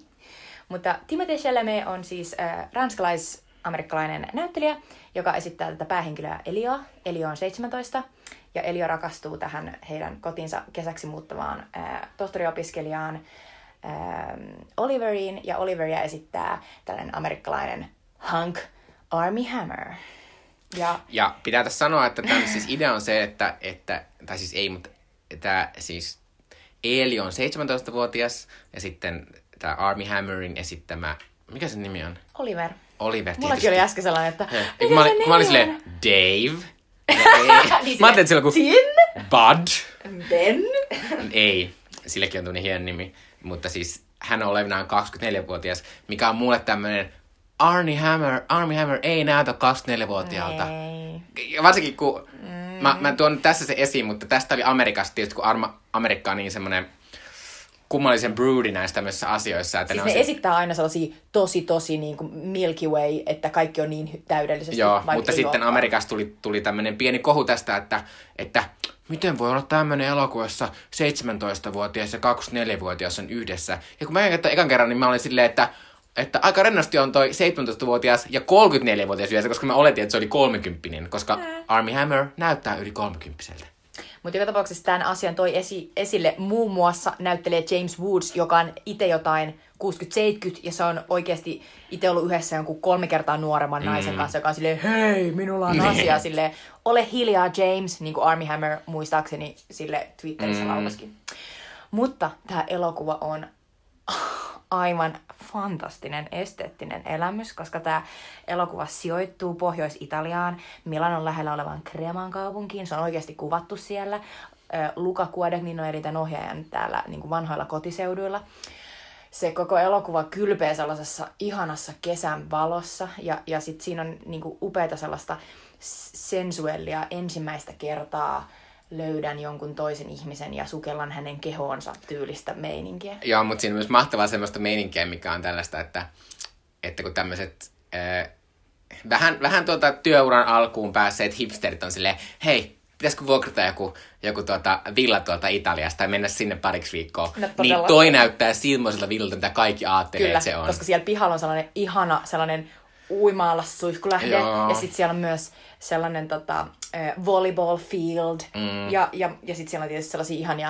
[SPEAKER 2] Mutta Timothée Chalamet on siis äh, ranskalais-amerikkalainen näyttelijä, joka esittää tätä päähenkilöä Elioa. Elio on 17 ja Elio rakastuu tähän heidän kotinsa kesäksi muuttavaan äh, tohtoriopiskelijaan äh, Oliveriin, ja Oliveria esittää tällainen amerikkalainen Hank Army Hammer.
[SPEAKER 1] Ja, ja pitää tässä sanoa, että tämän siis idea on se, että, että tai siis ei, mutta tämä siis Eli on 17-vuotias ja sitten tämä Army Hammerin esittämä, mikä se nimi on?
[SPEAKER 2] Oliver.
[SPEAKER 1] Oliver
[SPEAKER 2] Mullakin oli äsken sellainen, että...
[SPEAKER 1] Ja, kun mä, olin, kun mä olin silleen, Dave. niin mä ajattelin, että se on Bud.
[SPEAKER 2] Ben.
[SPEAKER 1] ei, silläkin on tuonne hieno nimi. Mutta siis hän on olevinaan 24-vuotias, mikä on mulle tämmönen Arnie Hammer, Army Hammer ei näytä 24-vuotiaalta. Ei. Varsinkin kun, mm. mä, mä tuon tässä se esiin, mutta tästä oli Amerikasta tietysti, kun Arma, Amerikka on niin semmoinen kummallisen broody näissä tämmöisissä asioissa.
[SPEAKER 2] Että siis ne, ne sit... esittää aina sellaisia tosi, tosi niin kuin Milky Way, että kaikki on niin täydellisesti.
[SPEAKER 1] Joo, mutta sitten Amerikassa tuli, tuli tämmöinen pieni kohu tästä, että, että miten voi olla tämmöinen elokuvassa 17-vuotias ja 24-vuotias on yhdessä. Ja kun mä ekan kerran, niin mä olin silleen, että että aika rennosti on toi 17-vuotias ja 34-vuotias yhdessä, koska mä oletin, että se oli 30 koska mm. Army Hammer näyttää yli 30
[SPEAKER 2] mutta joka tapauksessa tämän asian toi esi- esille muun muassa näyttelee James Woods, joka on itse jotain 60-70 ja se on oikeasti itse ollut yhdessä jonkun kolme kertaa nuoremman mm. naisen kanssa, joka on silleen, hei, minulla on asia, silleen, ole hiljaa James, niin kuin Army Hammer muistaakseni sille Twitterissä mm. laulasikin. Mutta tämä elokuva on aivan fantastinen esteettinen elämys, koska tämä elokuva sijoittuu Pohjois-Italiaan, Milanon lähellä olevan Kreman kaupunkiin. Se on oikeasti kuvattu siellä. Luca Guadagnino eli tämän ohjaajan täällä niin kuin vanhoilla kotiseuduilla. Se koko elokuva kylpee sellaisessa ihanassa kesän valossa ja, ja sitten siinä on niin kuin upeata sellaista sensuellia ensimmäistä kertaa löydän jonkun toisen ihmisen ja sukellan hänen kehoonsa tyylistä meininkiä.
[SPEAKER 1] Joo, mutta siinä on myös mahtavaa semmoista meininkiä, mikä on tällaista, että, että kun tämmöiset äh, vähän, vähän tuota työuran alkuun päässeet hipsterit on silleen, hei, pitäisikö vuokrata joku, joku tuota villa tuolta Italiasta tai mennä sinne pariksi viikkoa. No, niin toi näyttää silmoiselta villalta, mitä kaikki ajattelee,
[SPEAKER 2] Kyllä,
[SPEAKER 1] että se on.
[SPEAKER 2] koska siellä pihalla on sellainen ihana, sellainen uimaalla suihkulähde. Joo. Ja sitten siellä on myös sellainen tota, volleyball field. Mm. Ja, ja, ja sitten siellä on tietysti sellaisia ihania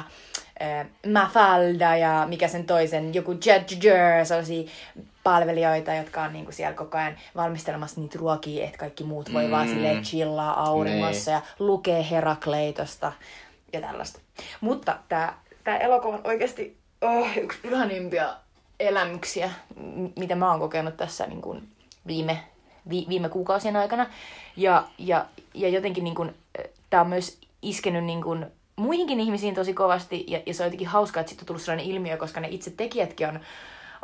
[SPEAKER 2] äh, Mafalda ja mikä sen toisen, joku Judge sellaisia palvelijoita, jotka on niinku siellä koko ajan valmistelemassa niitä ruokia, että kaikki muut voi mm. vaan silleen chillaa auringossa nee. ja lukee Herakleitosta ja tällaista. Mutta tämä tää elokuva on oikeasti oh, yksi ihanimpia elämyksiä, mitä mä oon kokenut tässä niin kuin viime, vi, viime kuukausien aikana. Ja, ja, ja jotenkin niin kuin, tämä on myös iskenyt niin kuin, muihinkin ihmisiin tosi kovasti, ja, ja se on jotenkin hauskaa, että sitten on tullut sellainen ilmiö, koska ne itse tekijätkin on,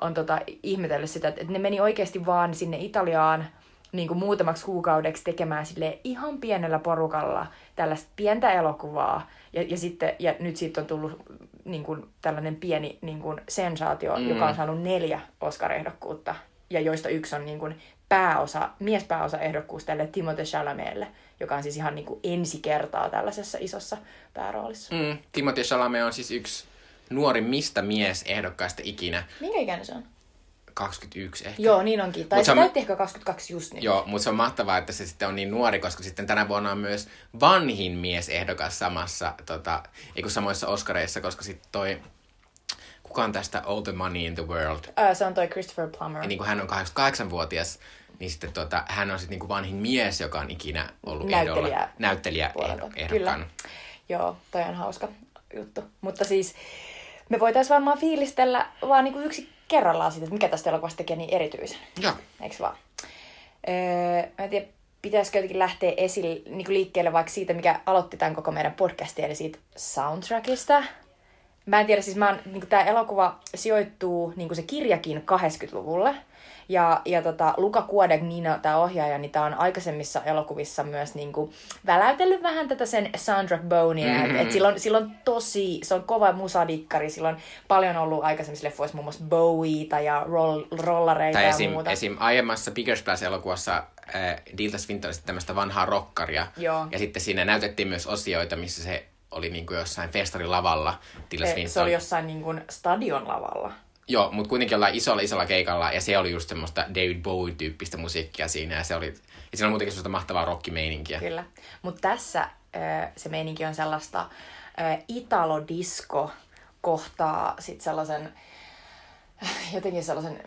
[SPEAKER 2] on tota, ihmetellyt sitä, että ne meni oikeasti vaan sinne Italiaan niin kuin muutamaksi kuukaudeksi tekemään sille ihan pienellä porukalla tällaista pientä elokuvaa. Ja, ja, sitten, ja nyt siitä on tullut niin kuin, tällainen pieni niin kuin, sensaatio, mm. joka on saanut neljä Oscar-ehdokkuutta ja joista yksi on niin kuin pääosa, miespääosa ehdokkuus tälle Timothée Chalametille, joka on siis ihan niin kuin ensi kertaa tällaisessa isossa pääroolissa.
[SPEAKER 1] Mm, Timothée Chalamet on siis yksi nuorimmista miesehdokkaista ikinä.
[SPEAKER 2] Minkä ikäinen se on?
[SPEAKER 1] 21 ehkä.
[SPEAKER 2] Joo, niin onkin. Tai se, on, ehkä 22 just nyt.
[SPEAKER 1] Joo, mutta se on mahtavaa, että se sitten on niin nuori, koska sitten tänä vuonna on myös vanhin miesehdokas samassa, tota, ei kun samoissa Oscareissa, koska sitten toi kuka on tästä All the Money in the World?
[SPEAKER 2] Uh, se on toi Christopher Plummer.
[SPEAKER 1] Ja niin kuin hän on 88-vuotias, niin sitten tota, hän on sitten niin kuin vanhin mies, joka on ikinä ollut näyttelijä, ehdolla, näyttelijä ehdo,
[SPEAKER 2] Kyllä. Joo, toi on hauska. juttu. Mutta siis me voitaisiin varmaan fiilistellä vaan niinku yksi kerrallaan siitä, että mikä tästä elokuvasta tekee niin erityisen.
[SPEAKER 1] Joo.
[SPEAKER 2] Eiks vaan? Öö, mä en tiedä, pitäisikö jotenkin lähteä esille, niin liikkeelle vaikka siitä, mikä aloitti tämän koko meidän podcastin, eli siitä soundtrackista. Mä en tiedä, siis mä oon, niin tämä elokuva sijoittuu, niin kuin se kirjakin, 80-luvulle. Ja, ja tota, Luca Guadagnino, tämä ohjaaja, niin tämä on aikaisemmissa elokuvissa myös niin kuin, väläytellyt vähän tätä sen Sandra Bonea. Mm-hmm. Et, et silloin, silloin tosi, se on kova musadikkari, silloin paljon ollut aikaisemmissa leffoissa muun muassa Bowieta ja roll, rollareita
[SPEAKER 1] tai
[SPEAKER 2] ja
[SPEAKER 1] esim,
[SPEAKER 2] muuta.
[SPEAKER 1] esim. aiemmassa Bigger Splash-elokuvassa äh, Dilta Swinton tämmöistä vanhaa rokkaria.
[SPEAKER 2] Joo.
[SPEAKER 1] Ja sitten siinä näytettiin myös osioita, missä se oli niin kuin jossain festarilavalla. Tilda
[SPEAKER 2] se, se oli jossain niin kuin stadion lavalla.
[SPEAKER 1] Joo, mutta kuitenkin jollain isolla isolla keikalla, ja se oli just semmoista David Bowie-tyyppistä musiikkia siinä, ja se oli, ja siinä on muutenkin semmoista mahtavaa rockimeininkiä.
[SPEAKER 2] Kyllä. Mutta tässä se meininki on sellaista italo-disco kohtaa sit sellaisen, jotenkin sellaisen,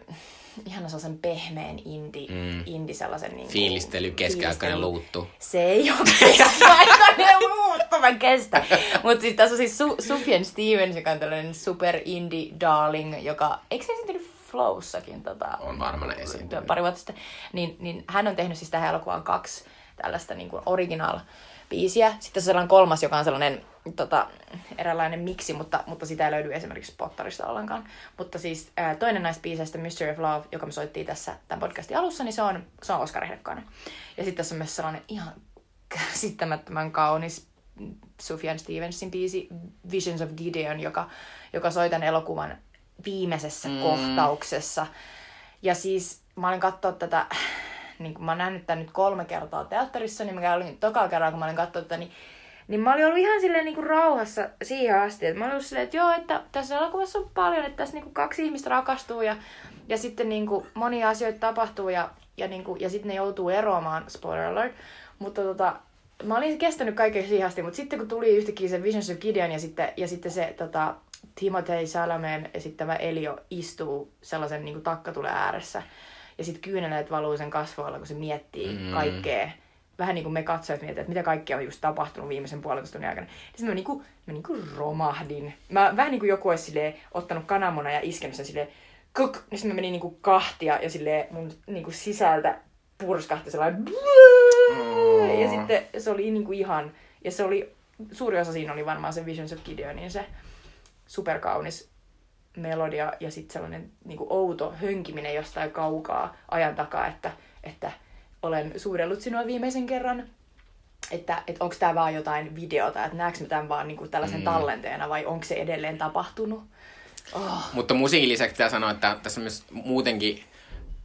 [SPEAKER 2] ihana sellaisen pehmeän indie, mm. indie sellaisen niin
[SPEAKER 1] Fiilistely, keskiaikainen luuttu.
[SPEAKER 2] Se ei ole keskiaikainen luuttu, mä kestän. Mutta siis tässä on siis Su- Sufjan Stevens, joka on tällainen super indie darling, joka, eikö se esiintynyt Flowssakin? Tota,
[SPEAKER 1] On varmaan esiintynyt.
[SPEAKER 2] Pari vuotta sitten. Niin, niin hän on tehnyt siis tähän elokuvaan kaksi tällaista niin kuin original biisiä. Sitten on sellainen kolmas, joka on sellainen tota, eräänlainen miksi, mutta, mutta sitä ei löydy esimerkiksi Potterista ollenkaan. Mutta siis ää, toinen näistä biiseistä, Mystery of Love, joka me soittiin tässä tämän podcastin alussa, niin se on, se on Oscar-ehdokkainen. Ja sitten tässä on myös sellainen ihan käsittämättömän kaunis Sufjan Stevensin biisi Visions of Gideon, joka, joka soi tämän elokuvan viimeisessä mm. kohtauksessa. Ja siis mä olin katsoa tätä, niin kun mä oon nähnyt tämän nyt kolme kertaa teatterissa, niin mä olin toka kerran, kun mä olin katsoa tätä, niin, niin mä olin ollut ihan silleen niin rauhassa siihen asti. Että mä olin ollut silleen, että joo, että tässä elokuvassa on paljon, että tässä niin kaksi ihmistä rakastuu ja, ja sitten niin monia asioita tapahtuu ja, ja, niin kuin, ja sitten ne joutuu eroamaan, spoiler alert. Mutta tota, mä olin kestänyt kaiken siihen asti, mutta sitten kun tuli yhtäkkiä se Visions of Gideon ja sitten, ja sitten se tota, Timothée Salameen esittävä Elio istuu sellaisen niin kuin takkatulen ääressä. Ja sitten kyyneleet valuu sen kasvoilla, kun se miettii mm. kaikkea. Vähän niin kuin me katsojat miettii, että mitä kaikkea on just tapahtunut viimeisen puolentoista tunnin aikana. Sitten mä, niinku, mä niinku romahdin. Mä vähän niin kuin joku olisi silleen, ottanut kananmuna ja iskenyt sen silleen, kuk, niin sitten mä menin niinku kahtia ja silleen mun niinku sisältä purskahti sellainen ja sitten se oli niinku ihan, ja se oli, suuri osa siinä oli varmaan se Visions of Gideonin se superkaunis melodia ja sitten sellainen niinku outo hönkiminen jostain kaukaa ajan takaa, että, että olen suurellut sinua viimeisen kerran. Että, että onko tämä vaan jotain videota, että näekö me tämän vaan niinku tällaisen mm. tallenteena vai onko se edelleen tapahtunut?
[SPEAKER 1] Oh. Mutta musiikin lisäksi pitää sanoa, että tässä on myös muutenkin,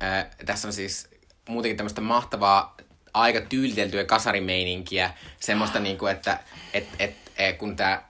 [SPEAKER 1] äh, tässä on siis muutenkin tämmöistä mahtavaa, aika tyyliteltyä kasarimeininkiä. Semmoista, niinku, että et, et, et, kun tämä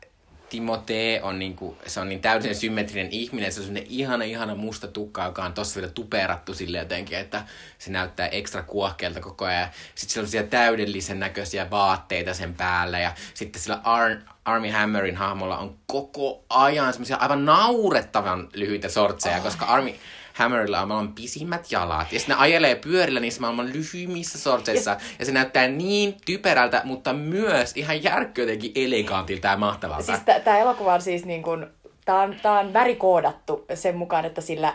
[SPEAKER 1] Timote on niinku, se on niin täysin symmetrinen ihminen, se on semmoinen ihana, ihana musta tukka, joka on tossa vielä tuperattu sille jotenkin, että se näyttää ekstra kuohkeelta koko ajan. Sitten sellaisia täydellisen näköisiä vaatteita sen päällä ja sitten sillä Ar- Army Hammerin hahmolla on koko ajan semmoisia aivan naurettavan lyhyitä sortseja, oh. koska Army Hammerilla on maailman pisimmät jalat. Ja sitten ne ajelee pyörillä niissä maailman lyhyimmissä sortseissa. Ja, ja se näyttää niin typerältä, mutta myös ihan järkkö jotenkin elegantilta ja mahtavalta.
[SPEAKER 2] Siis tämä elokuva on siis niin kuin Tämä on, tämä on värikoodattu sen mukaan, että sillä,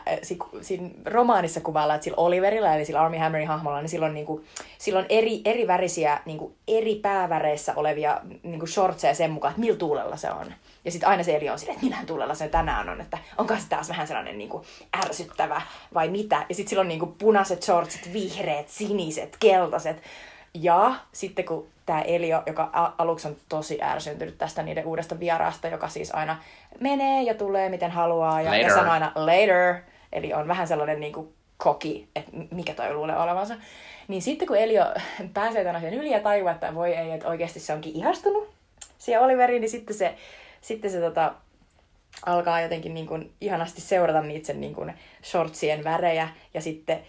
[SPEAKER 2] siinä romaanissa kuvaillaan, että sillä Oliverilla, eli sillä Army Hammerin hahmolla, niin sillä on, niin kuin, sillä on eri, eri värisiä, niin kuin eri pääväreissä olevia niin kuin shortseja sen mukaan, että millä tuulella se on. Ja sitten aina se Eli on silleen, että millähän tuulella se tänään on, että onko se taas vähän sellainen niin kuin ärsyttävä vai mitä. Ja sitten sillä on niin kuin punaiset shortsit, vihreät, siniset, keltaiset. Ja sitten kun tämä Elio, joka aluksi on tosi ärsyntynyt tästä niiden uudesta vieraasta, joka siis aina menee ja tulee miten haluaa ja, ja sanoo aina later, eli on vähän sellainen niin kuin koki, että mikä toi luulee olevansa. Niin sitten kun Elio pääsee tämän asian yli ja tajuaa, että voi ei, että oikeasti se onkin ihastunut siihen Oliveriin, niin sitten se, sitten se tota, alkaa jotenkin niin kuin ihanasti seurata niitä sen niin kuin shortsien värejä. Ja sitten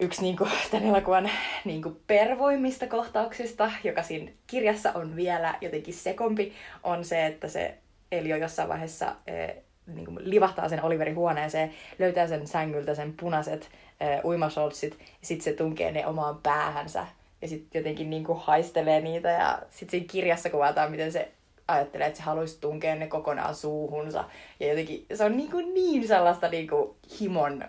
[SPEAKER 2] yksi niin kuin, tämän elokuvan niin kuin pervoimmista kohtauksista, joka siinä kirjassa on vielä jotenkin sekompi, on se, että se Elio jossain vaiheessa eh, niin kuin livahtaa sen Oliverin huoneeseen, löytää sen sängyltä sen punaiset eh, uimasoltsit, ja sitten se tunkee ne omaan päähänsä, ja sitten jotenkin niin kuin haistelee niitä, ja sitten siinä kirjassa kuvataan, miten se ajattelee, että se haluaisi tunkea ne kokonaan suuhunsa. Ja jotenkin se on niin, kuin niin sellaista niin kuin himon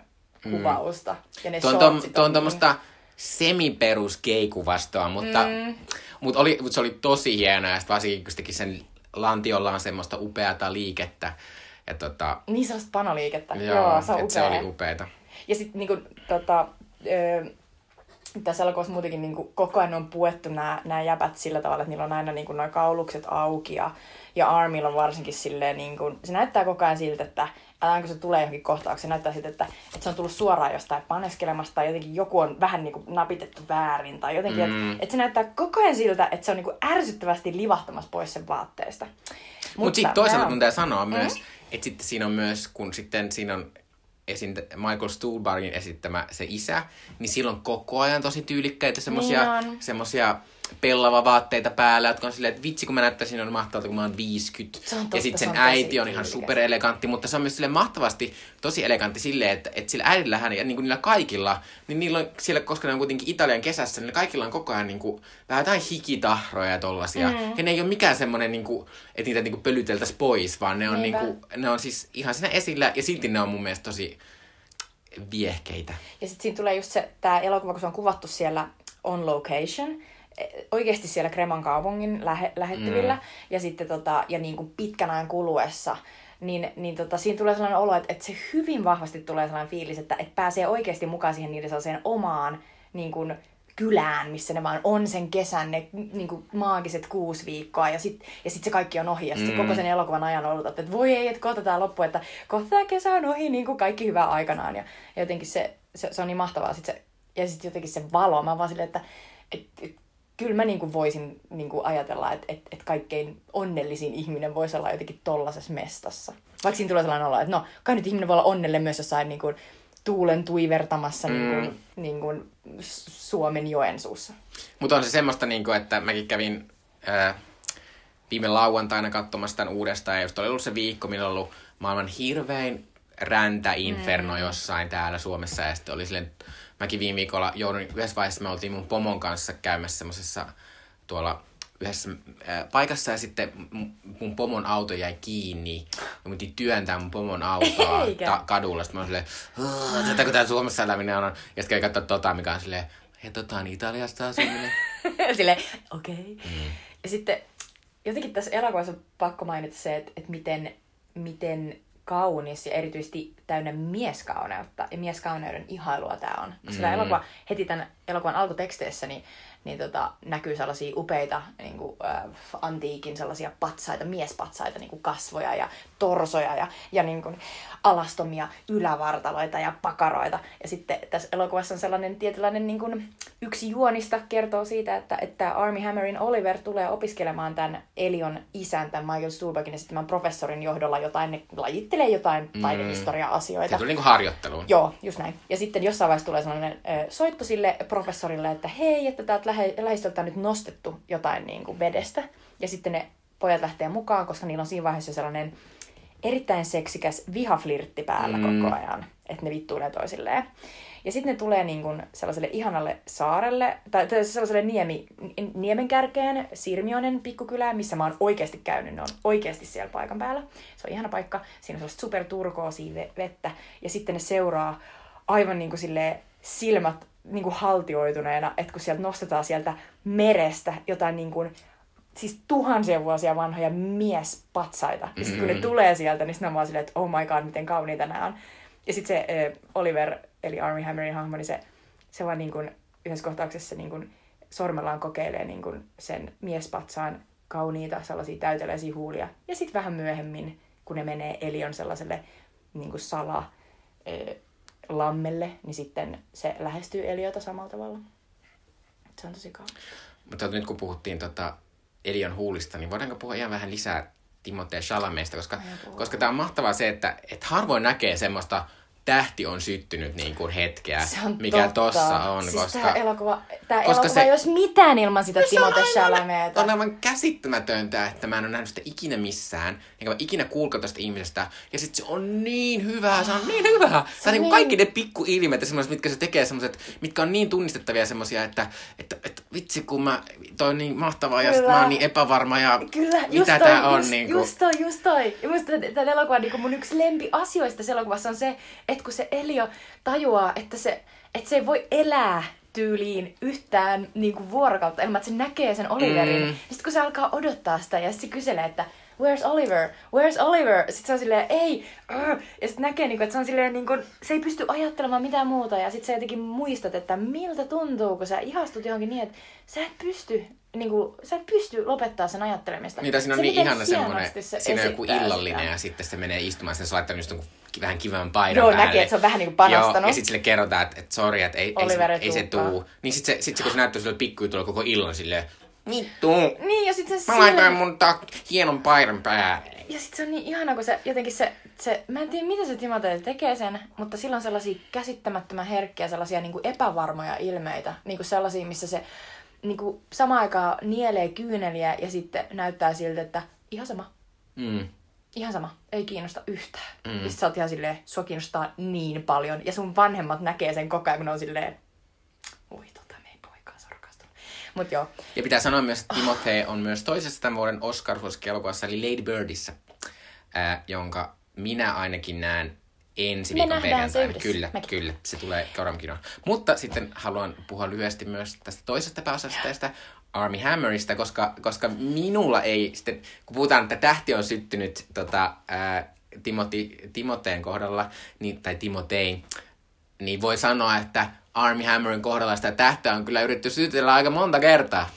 [SPEAKER 2] kuvausta. Mm. Ja ne
[SPEAKER 1] tuo on,
[SPEAKER 2] shortsit
[SPEAKER 1] tuo on
[SPEAKER 2] niin-
[SPEAKER 1] tuommoista semiperus keikuvastoa, mutta, mm. mutta, oli, mutta se oli tosi hienoa, ja varsinkin kun se teki sen lantiollaan semmoista upeata liikettä. Ja tota,
[SPEAKER 2] Niin sellaista panoliikettä.
[SPEAKER 1] joo,
[SPEAKER 2] Joo, se on
[SPEAKER 1] et se
[SPEAKER 2] upea.
[SPEAKER 1] oli upeeta.
[SPEAKER 2] Ja sitten niinku, tota, ö, tässä elokuvassa muutenkin niinku, koko ajan on puettu nämä jäpät sillä tavalla, että niillä on aina niinku, noin kaulukset auki ja, ja Armilla on varsinkin silleen, niinku, se näyttää koko ajan siltä, että älä kun se tulee johonkin kohtaukseen, se näyttää siltä, että, että se on tullut suoraan jostain paneskelemasta tai jotenkin joku on vähän niinku napitettu väärin tai jotenkin, mm. että, että se näyttää koko ajan siltä, että se on niinku ärsyttävästi livahtamassa pois sen vaatteesta.
[SPEAKER 1] Mutta Mut sitten toisaalta mun pitää sanoa mm. myös, että sitten siinä on myös, kun sitten siinä on esin, Michael Stuhlbargin esittämä se isä, niin silloin koko ajan tosi tyylikkäitä semmosia,
[SPEAKER 2] Niin on.
[SPEAKER 1] semmosia pellava vaatteita päällä, jotka on silleen, että vitsi kun mä näyttäisin on mahtavalta, kun mä oon 50.
[SPEAKER 2] Se on totta,
[SPEAKER 1] ja sitten
[SPEAKER 2] se
[SPEAKER 1] sen
[SPEAKER 2] on
[SPEAKER 1] äiti on ihan superelegantti, mutta se on myös sille mahtavasti tosi elegantti silleen, että, että sillä äidillähän ja niin kuin niillä kaikilla, niin niillä on siellä, koska ne on kuitenkin Italian kesässä, niin kaikilla on koko ajan niin kuin, vähän jotain hikitahroja ja tollasia. Mm. Ja ne ei ole mikään semmoinen, niin kuin, että niitä niin kuin pölyteltäisiin pois, vaan ne on, niin kuin, ne on siis ihan siinä esillä ja silti ne on mun mielestä tosi viehkeitä.
[SPEAKER 2] Ja sitten siinä tulee just se, tämä elokuva, kun se on kuvattu siellä on location, oikeasti siellä Kreman kaupungin lähe, lähettyvillä, mm. ja sitten tota, ja niin kuin pitkän ajan kuluessa, niin, niin tota, siinä tulee sellainen olo, että, että se hyvin vahvasti tulee sellainen fiilis, että, että pääsee oikeasti mukaan siihen niiden sellaiseen omaan niin kuin, kylään, missä ne vaan on sen kesän, ne niin kuin, maagiset kuusi viikkoa, ja sitten ja sit se kaikki on ohi, ja sitten
[SPEAKER 1] Mm.
[SPEAKER 2] koko sen elokuvan ajan odotat, että voi ei, että kohta tämä loppu, että kohta tämä kesä on ohi, niin kuin kaikki hyvää aikanaan, ja, ja jotenkin se, se, se on niin mahtavaa, sit se, ja sitten jotenkin se valo, mä vaan silleen, että et, et, kyllä mä niinku voisin niinku ajatella, että et, et kaikkein onnellisin ihminen voisi olla jotenkin tollasessa mestassa. Vaikka siinä tulee sellainen olo, että no, kai nyt ihminen voi olla onnellinen myös jossain niinku tuulen tuivertamassa mm. niinku, niinku Suomen Joensuussa.
[SPEAKER 1] Mutta on se semmoista, niin kuin, että mäkin kävin ää, viime lauantaina katsomassa tämän uudestaan, ja just oli ollut se viikko, milloin oli ollut maailman hirvein räntäinferno mm. jossain täällä Suomessa, ja sitten oli silleen, mäkin viime viikolla joudun, yhdessä vaiheessa me oltiin mun pomon kanssa käymässä semmoisessa tuolla yhdessä ää, paikassa, ja sitten mun- pomon auto jäi kiinni, ja mun piti työntää mun pomon autoa
[SPEAKER 2] Eikä.
[SPEAKER 1] ta- kadulla, sitten mä olin silleen, "Ugh, tätä kun täällä Suomessa eläminen on, ja sitten kävin katsoa tota, mikä on silleen, hei tota on Italiasta asuminen.
[SPEAKER 2] Silleen, okei. Okay. Mm. Ja sitten jotenkin tässä elokuvassa on pakko mainita se, että, että miten, miten kaunis ja erityisesti täynnä mieskauneutta ja mieskauneuden ihailua tämä on. Koska tämä
[SPEAKER 1] Mm.
[SPEAKER 2] elokuva heti tämän elokuvan alkuteksteissä niin, niin tota, näkyy sellaisia upeita niin kuin, äh, antiikin sellaisia patsaita, miespatsaita, niin kuin kasvoja ja torsoja ja, ja niin kuin, alastomia ylävartaloita ja pakaroita. Ja sitten tässä elokuvassa on sellainen tietynlainen niin kuin, yksi juonista kertoo siitä, että, että Army Hammerin Oliver tulee opiskelemaan tämän Elion isän, tämän Michael Stuhlbargin esittämän professorin johdolla jotain, ne lajittelee jotain
[SPEAKER 1] Mm.
[SPEAKER 2] taidehistoria-asioita.
[SPEAKER 1] Se tuli niinku harjoitteluun.
[SPEAKER 2] Joo, just näin. Ja sitten jossain vaiheessa tulee sellainen ö, soitto sille professorille, että hei, että täältä lähe, lähistöltä nyt nostettu jotain niin kuin vedestä. Ja sitten ne pojat lähtee mukaan, koska niillä on siinä vaiheessa sellainen erittäin seksikäs vihaflirtti päällä
[SPEAKER 1] Mm.
[SPEAKER 2] koko ajan, että ne vittuilee toisilleen. Ja sitten ne tulee niin kuin sellaiselle ihanalle saarelle, tai, sellaiselle niemi, niemenkärkeen, Sirmionen pikkukylään, missä mä oon oikeasti käynyt. Ne on oikeasti siellä paikan päällä. Se on ihana paikka. Siinä on sellaista superturkoosia ve- vettä. Ja sitten ne seuraa aivan niin kuin silleen silmät niin kuin haltioituneena, että kun sieltä nostetaan sieltä merestä jotain niin kuin, siis tuhansia vuosia vanhoja miespatsaita. Ja sitten kun ne
[SPEAKER 1] Mm.
[SPEAKER 2] tulee sieltä, niin sitten on vaan silleen, että oh my god, miten kauniita nämä on. Ja sitten se äh, Oliver, eli Army Hammerin hahmo, niin se, se vaan niin kuin, yhdessä kohtauksessa niin kuin, sormellaan kokeilee niin kuin, sen miespatsaan kauniita sellaisia täyteläisiä huulia. Ja sitten vähän myöhemmin, kun ne menee Elion sellaiselle niin kuin sala äh, lammelle, niin sitten se lähestyy Eliota samalla tavalla. Se on tosi kaunis.
[SPEAKER 1] Mutta nyt kun puhuttiin tota Elion huulista, niin voidaanko puhua ihan vähän lisää Timothée Chalametista, koska, koska tämä on mahtavaa se, että et harvoin näkee semmoista tähti on syttynyt niin kuin hetkeä,
[SPEAKER 2] Se on
[SPEAKER 1] mikä
[SPEAKER 2] totta.
[SPEAKER 1] tossa on.
[SPEAKER 2] Siis
[SPEAKER 1] koska
[SPEAKER 2] tää elokuva, tää
[SPEAKER 1] koska
[SPEAKER 2] elokuva
[SPEAKER 1] se-
[SPEAKER 2] ei olisi mitään ilman sitä Timothée
[SPEAKER 1] aivan-
[SPEAKER 2] Chalameeta.
[SPEAKER 1] On aivan käsittämätöntä, että mä en ole nähnyt sitä ikinä missään, enkä mä ikinä kuulkaan tästä ihmisestä. Ja sit se on niin hyvää, se on niin hyvää. Se on
[SPEAKER 2] on
[SPEAKER 1] niin kaikki ne pikkuilmeet ja semmoiset, mitkä se tekee, semmoiset, mitkä on niin tunnistettavia semmosia, että, että, että vitsi kun mä, toi on niin mahtavaa ja mä oon niin epävarma ja
[SPEAKER 2] Kyllä, just
[SPEAKER 1] mitä
[SPEAKER 2] toi,
[SPEAKER 1] tää on.
[SPEAKER 2] just,
[SPEAKER 1] niin kuin.
[SPEAKER 2] just toi, just toi. Ja musta tämän elokuvan niin mun yksi lempi asioista tässä elokuvassa on se, että kun se Elio tajuaa, että se, että se ei voi elää tyyliin yhtään niin kuin vuorokautta ilman, että se näkee sen Oliverin.
[SPEAKER 1] Mm.
[SPEAKER 2] Mm. Sitten kun se alkaa odottaa sitä ja sitten se kyselee, että Where's Oliver? Where's Oliver? Sitten se on silleen, ei, uh, ja sitten näkee, niin kuin, että se on silleen, niin kuin, se ei pysty ajattelemaan mitään muuta. Ja sitten sä jotenkin muistat, että miltä tuntuu, kun sä ihastut johonkin niin, että sä et pysty, niin kuin, sä et pysty lopettaa sen ajattelemista.
[SPEAKER 1] Mitä siinä on
[SPEAKER 2] se,
[SPEAKER 1] niin ihana semmoinen,
[SPEAKER 2] se
[SPEAKER 1] siinä on joku illallinen
[SPEAKER 2] sitä.
[SPEAKER 1] ja sitten se menee istumaan, sitten se laittaa just vähän kivän paidan
[SPEAKER 2] Joo,
[SPEAKER 1] päälle.
[SPEAKER 2] näkee, että se on vähän niinku panostanut.
[SPEAKER 1] Joo, ja sitten sille kerrotaan, että, että sori, että ei, ei, se,
[SPEAKER 2] ei
[SPEAKER 1] se tuu. Niin sitten se, sit se, kun se näyttää sille pikkujutulla koko illan silleen, vittu,
[SPEAKER 2] Niin, ja sitten se
[SPEAKER 1] mä laitoin mun ta- hienon paidan päälle.
[SPEAKER 2] Ja sitten se on niin ihana, kun se jotenkin se, se mä en tiedä miten se Timothée tekee sen, mutta sillä on sellaisia käsittämättömän herkkiä, sellaisia niin kuin epävarmoja ilmeitä. Niin kuin sellaisia, missä se niin kuin samaan aikaan nielee kyyneliä ja sitten näyttää siltä, että ihan sama,
[SPEAKER 1] Mm.
[SPEAKER 2] ihan sama, ei kiinnosta yhtään. Mm. Ja sit sä oot ihan silleen, sua kiinnostaa niin paljon. Ja sun vanhemmat näkee sen koko ajan, kun ne on silleen, oi tota, meidän poika on rakastunut. Mut joo,
[SPEAKER 1] Ja pitää sanoa myös, että Timothée on myös toisessa tämän vuoden oscar elokuvassa eli Lady Birdissä, ää, jonka minä ainakin näen ensi
[SPEAKER 2] Me
[SPEAKER 1] viikon perjantaina. Kyllä,
[SPEAKER 2] Mekin.
[SPEAKER 1] kyllä, se tulee Kauramkinoon. Mutta sitten haluan puhua lyhyesti myös tästä toisesta pääosasteesta, Army Hammerista, koska, koska minulla ei sitten, kun puhutaan, että tähti on syttynyt tota, ää, Timoti, Timoteen kohdalla, niin, tai Timotein, niin voi sanoa, että Army Hammerin kohdalla sitä tähtä on kyllä yritetty sytytellä aika monta kertaa.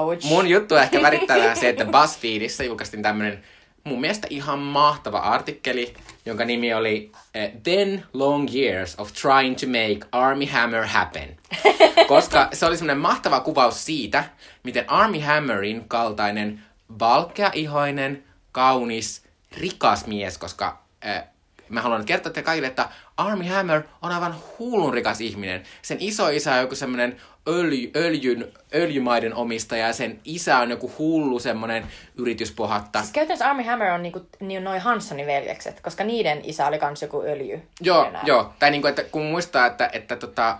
[SPEAKER 2] ouch.
[SPEAKER 1] Mun juttu ehkä värittää vähän se, että BuzzFeedissä julkaistiin tämmönen mun mielestä ihan mahtava artikkeli, jonka nimi oli eh, Ten Long Years of Trying to Make Army Hammer Happen. Koska se oli semmoinen mahtava kuvaus siitä, miten Army Hammerin kaltainen valkeaihoinen, kaunis, rikas mies, koska äh, mä haluan kertoa teille kaikille, että Army Hammer on aivan hullun rikas ihminen. Sen iso isä on joku semmoinen öljy, öljyn, öljymaiden omistaja ja sen isä on joku hullu semmoinen yrityspohatta.
[SPEAKER 2] Siis käytännössä Army Hammer on niinku, niin noin Hanssonin veljekset, koska niiden isä oli kans joku öljy.
[SPEAKER 1] Joo,
[SPEAKER 2] Enää.
[SPEAKER 1] joo. Tai niinku, että kun muistaa, että, että tota,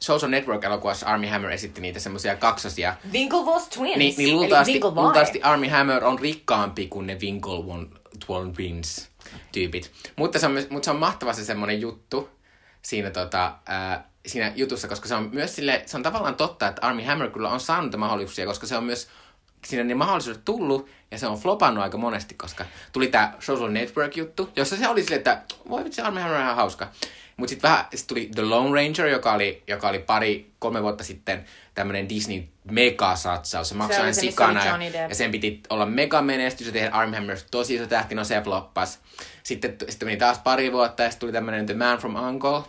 [SPEAKER 1] Social Network-elokuvassa Army Hammer esitti niitä semmoisia kaksosia,
[SPEAKER 2] Winklevoss Twins.
[SPEAKER 1] niin, niin luultavasti, luultavasti Army Hammer on rikkaampi kuin ne Winklevoss Twins tyypit. Mutta se on, mutta se on mahtava se semmoinen juttu siinä, tota, ää, siinä jutussa, koska se on myös sille, se on tavallaan totta, että Army Hammer kyllä on saanut mahdollisuuksia, koska se on myös siinä ne mahdollisuudet tullut, ja se on flopannut aika monesti, koska tuli tämä Social Network-juttu, jossa se oli silleen, että voi vitsi, Army Hammer on ihan hauska. Mutta sitten vähän sit tuli The Lone Ranger, joka oli, joka oli pari, kolme vuotta sitten tämmöinen Disney megasatsaus. Se maksoi aina sikana ja, ja sen piti olla mega menestys ja tehdä Army Hammer tosi iso tähti, no se floppas. Sitten, sitten meni taas pari vuotta ja sitten tuli tämmöinen The Man from Uncle,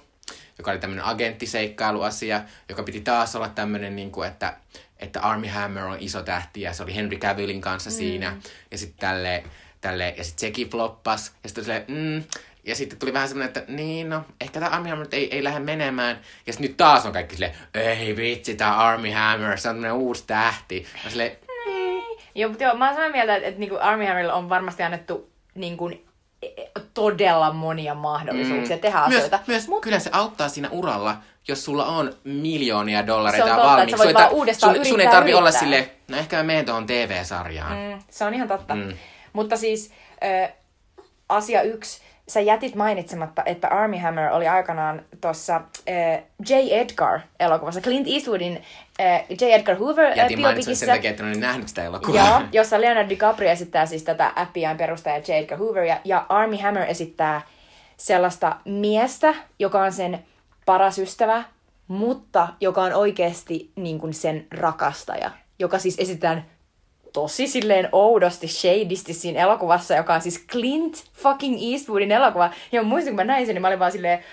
[SPEAKER 1] joka oli tämmöinen agenttiseikkailuasia, joka piti taas olla tämmöinen, niin kuin, että, että Army Hammer on iso tähti ja se oli Henry Cavillin kanssa mm. siinä. Ja sitten tälle, tälle, ja sitten sekin floppas. Ja sitten silleen, mm, ja sitten tuli vähän semmoinen, että niin no, ehkä tämä Army Hammer ei, ei lähde menemään. Ja sitten nyt taas on kaikki silleen, ei vitsi, tämä Army Hammer, se on tämmöinen uusi tähti. Ja silleen,
[SPEAKER 2] Joo, mutta joo, mä oon samaa mieltä, että, että niinku Army Hammerille on varmasti annettu niinku, todella monia mahdollisuuksia mm. tehdä asioita.
[SPEAKER 1] Myös, myös
[SPEAKER 2] Mut-
[SPEAKER 1] kyllä se auttaa siinä uralla, jos sulla on miljoonia dollareita
[SPEAKER 2] Se on totta,
[SPEAKER 1] valmiiksi.
[SPEAKER 2] että sä voit vaan uudestaan
[SPEAKER 1] sun, sun ei
[SPEAKER 2] yrittää
[SPEAKER 1] tarvi olla
[SPEAKER 2] yrittää.
[SPEAKER 1] sille, no ehkä mä menen tuohon TV-sarjaan. Mm.
[SPEAKER 2] Mm, se on ihan totta. Mm. Mutta siis ö, asia yksi, sä jätit mainitsematta, että Army Hammer oli aikanaan tuossa J. Edgar-elokuvassa, Clint Eastwoodin äh, J. Edgar Hoover äh,
[SPEAKER 1] Jätin mainitsen sen takia, että en ole nähnyt sitä elokuvaa.
[SPEAKER 2] Joo, jossa Leonardo DiCaprio esittää siis tätä FBIn perustajaa J. Edgar Hooveria, ja Army Hammer esittää sellaista miestä, joka on sen paras ystävä, mutta joka on oikeasti niin kuin sen rakastaja, joka siis esitetään tosi silleen oudosti, shadisti siinä elokuvassa, joka on siis Clint fucking Eastwoodin elokuva. Ja muistin, kun mä näin sen, niin mä olin vaan silleen,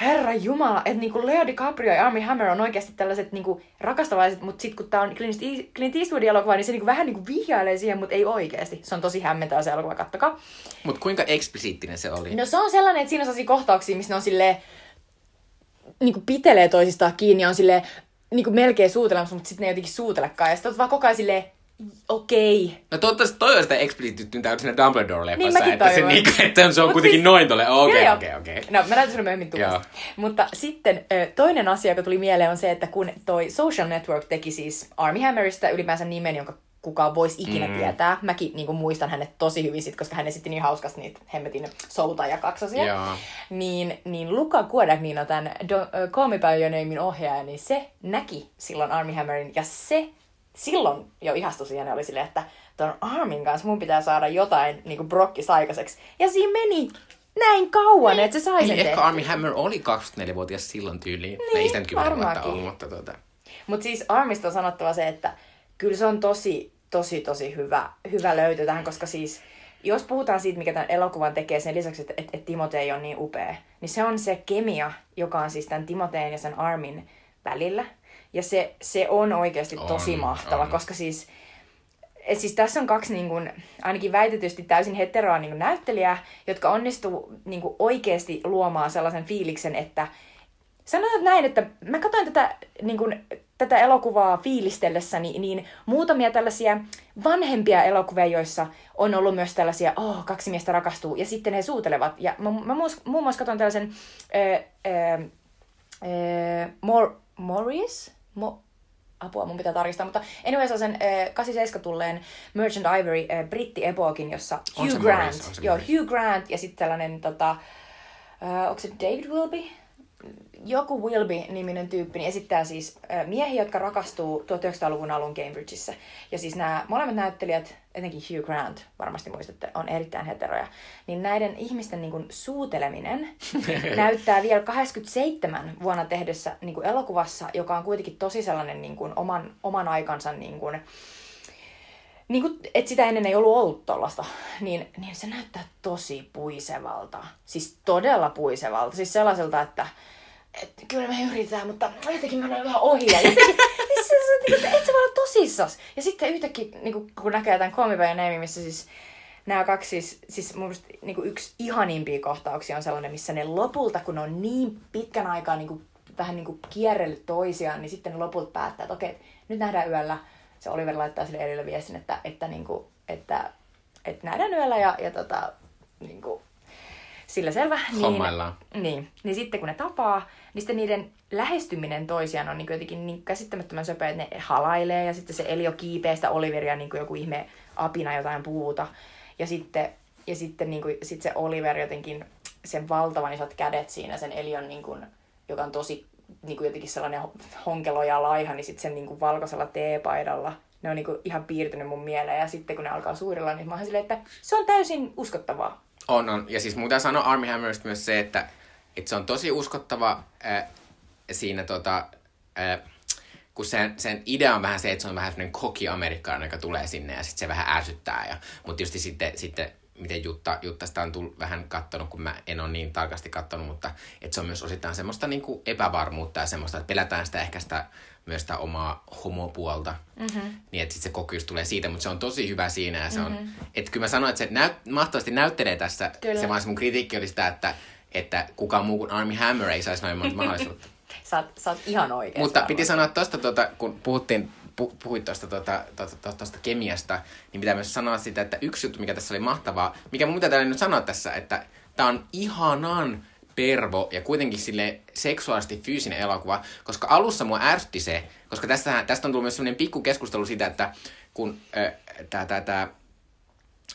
[SPEAKER 2] herra jumala, että niinku Leo DiCaprio ja Armie Hammer on oikeasti tällaiset niinku rakastavaiset, mutta sitten kun tää on Clint East- Clint Eastwoodin elokuva, niin se niinku vähän niinku vihjailee siihen, mutta ei oikeasti. Se on tosi hämmentävä se elokuva, kattokaa.
[SPEAKER 1] Mutta kuinka eksplisiittinen se oli?
[SPEAKER 2] No se on sellainen, että siinä on sellaisia kohtauksia, missä ne on silleen, niinku pitelee toisistaan kiinni ja on silleen, niinku melkein suutelemassa, mutta sitten ne ei jotenkin suutelekaan. Ja sitten oot vaan koko ajan silleen, okei.
[SPEAKER 1] No toivottavasti toi on sitä explicittyä siinä Dumbledore-leffassa,
[SPEAKER 2] mäkin
[SPEAKER 1] että, se, niinku, että se on
[SPEAKER 2] Mut
[SPEAKER 1] kuitenkin
[SPEAKER 2] siis-
[SPEAKER 1] noin tolle. Okei, okei, okei.
[SPEAKER 2] No, mä näytän sulle myöhemmin tuosta. Mutta sitten toinen asia, joka tuli mieleen, on se, että kun toi Social Network teki siis Army Hammerista ylipäänsä nimen, jonka kukaan voisi ikinä
[SPEAKER 1] Mm.
[SPEAKER 2] tietää. Mäkin niin muistan hänet tosi hyvin sit, koska hän esitti niin hauskasti niitä hemmetin souta ja kaksosia.
[SPEAKER 1] Joo.
[SPEAKER 2] Niin, niin Luca Guadagnino, tämän Do- Call Me By Your Namein ohjaaja, niin se näki silloin Army Hammerin ja se silloin jo ihastui siihen ja oli silleen, että ton Armin kanssa mun pitää saada jotain niin kuin brokkis aikaiseksi. Ja siinä meni näin kauan, että se sai sen
[SPEAKER 1] Niin, ehkä
[SPEAKER 2] tehtyä.
[SPEAKER 1] Army Hammer oli 24-vuotias silloin tyyliin. Niin, ei sitä nyt 10 vuotta
[SPEAKER 2] varmaankin.
[SPEAKER 1] ollut, mutta tuota...
[SPEAKER 2] Mutta siis Armista on sanottava se, että kyllä se on tosi, tosi, tosi hyvä, hyvä löytö tähän, koska siis jos puhutaan siitä, mikä tämän elokuvan tekee sen lisäksi, että, että, että Timotei on niin upea, niin se on se kemia, joka on siis tämän Timoteen ja sen Armin välillä. Ja se, se on oikeasti
[SPEAKER 1] On,
[SPEAKER 2] tosi mahtava,
[SPEAKER 1] on.
[SPEAKER 2] koska siis et siis tässä on kaksi niin kun, ainakin väitetysti täysin heteroa niin kun näyttelijää, jotka onnistuu niin kun oikeasti luomaan sellaisen fiiliksen, että sanotaan näin, että mä katsoin tätä, niin kun, tätä elokuvaa fiilistellessäni, niin muutamia tällaisia vanhempia elokuvia, joissa on ollut myös tällaisia, oh, kaksi miestä rakastuu, ja sitten he suutelevat. Ja mä, mä muus- muun muassa katsoin tällaisen äh, äh, äh, Mor- Morris? Mo- apua, mun pitää tarkistaa, mutta anyways on sen äh, 87 tulleen Merchant Ivory äh, britti-epokin, jossa
[SPEAKER 1] On
[SPEAKER 2] Hugh
[SPEAKER 1] se
[SPEAKER 2] Grant,
[SPEAKER 1] Morris, se
[SPEAKER 2] joo,
[SPEAKER 1] Morris.
[SPEAKER 2] Hugh Grant ja sitten tällainen, tota, äh, onko se David Wilby? Joku Wilby-niminen tyyppi niin esittää siis miehiä, jotka rakastuu 1900-luvun alun Cambridgeissa. Ja siis nämä molemmat näyttelijät, etenkin Hugh Grant, varmasti muistatte, on erittäin heteroja. Niin näiden ihmisten niin kuin, suuteleminen näyttää vielä 87 vuonna tehdessä niin kuin elokuvassa, joka on kuitenkin tosi sellainen niin kuin, oman, oman aikansa niin kuin, niin kuin, että sitä ennen ei ollut ollut tollasta, niin, niin se näyttää tosi puisevalta. Siis todella puisevalta. Siis sellaiselta, että, että kyllä me yritetään, mutta jotenkin mennään vähän ohi. Ja jotenkin, siis että et sä voi olla tosissas. Ja sitten yhtäkkiä, niin kuin, kun näkee tämän Name, missä siis nämä kaksi, siis, siis mun mielestä niin kuin yksi ihanimpia kohtauksia on sellainen, missä ne lopulta, kun ne on niin pitkän aikaa niin kuin, vähän niin kuin kierrellyt toisiaan, niin sitten ne lopulta päättää, että okei, nyt nähdään yöllä. Se Oliver laittaa sille Erille viestin, että, että, niin kuin, että, että nähdään yöllä ja, ja tota, niin kuin, sillä selvä.
[SPEAKER 1] Hommaillaan.
[SPEAKER 2] Niin, niin, niin sitten kun ne tapaa, niin sitten niiden lähestyminen toisiaan on niin jotenkin niin käsittämättömän söpöä, että ne halailee ja sitten se Elio kiipee sitä Oliveria niin joku ihme apina jotain puuta. Ja sitten, ja sitten niin kuin, sit se Oliver jotenkin, sen valtavan isot kädet siinä, sen Elion, niin kuin, joka on tosi niin kuin jotenkin sellainen honkelo ja laiha, niin sitten sen niin kuin valkoisella teepaidalla, ne on niin kuin ihan piirtynyt mun mieleen. Ja sitten kun ne alkaa suurilla, niin mä oon silleen, että se on täysin uskottavaa.
[SPEAKER 1] On, on. Ja siis muuta sanoa Army Hammerista myös se, että, että se on tosi uskottava äh, siinä tota, äh, kun sen, sen idea on vähän se, että se on vähän semmoinen koki amerikkalainen, joka tulee sinne ja sitten se vähän ärsyttää. Ja, mutta tietysti sitten, sitten miten Jutta, Jutta sitä on tullut vähän kattonut, kun mä en ole niin tarkasti kattonut, mutta että se on myös osittain semmoista niin kuin epävarmuutta ja semmoista, että pelätään sitä ehkä sitä, myös sitä omaa homopuolta. Mm-hmm. Niin että sitten se kokeus tulee siitä, mutta se on tosi hyvä siinä ja se on, mm-hmm. että kyllä mä sanoin, että se näyt, mahtavasti näyttelee tässä.
[SPEAKER 2] Kyllä.
[SPEAKER 1] Se vaan se mun kritiikki oli sitä, että, että kukaan muu kuin Army Hammer ei saisi noin monta mahdollisuutta.
[SPEAKER 2] Sä oot, sä oot ihan oikein.
[SPEAKER 1] Mutta piti sanoa tuosta, tuota, kun puhuttiin, pu, puhuit tuosta tuota, tuota, tuota, tuosta kemiasta, niin pitää myös sanoa sitä, että yksi juttu, mikä tässä oli mahtavaa, mikä mun pitää nyt sanoa tässä, että tämä on ihanan pervo ja kuitenkin sille seksuaalisesti fyysinen elokuva, koska alussa mua ärsytti se, koska tästä, tästä on tullut myös sellainen pikku keskustelu siitä, että kun äh, tämä tää, tää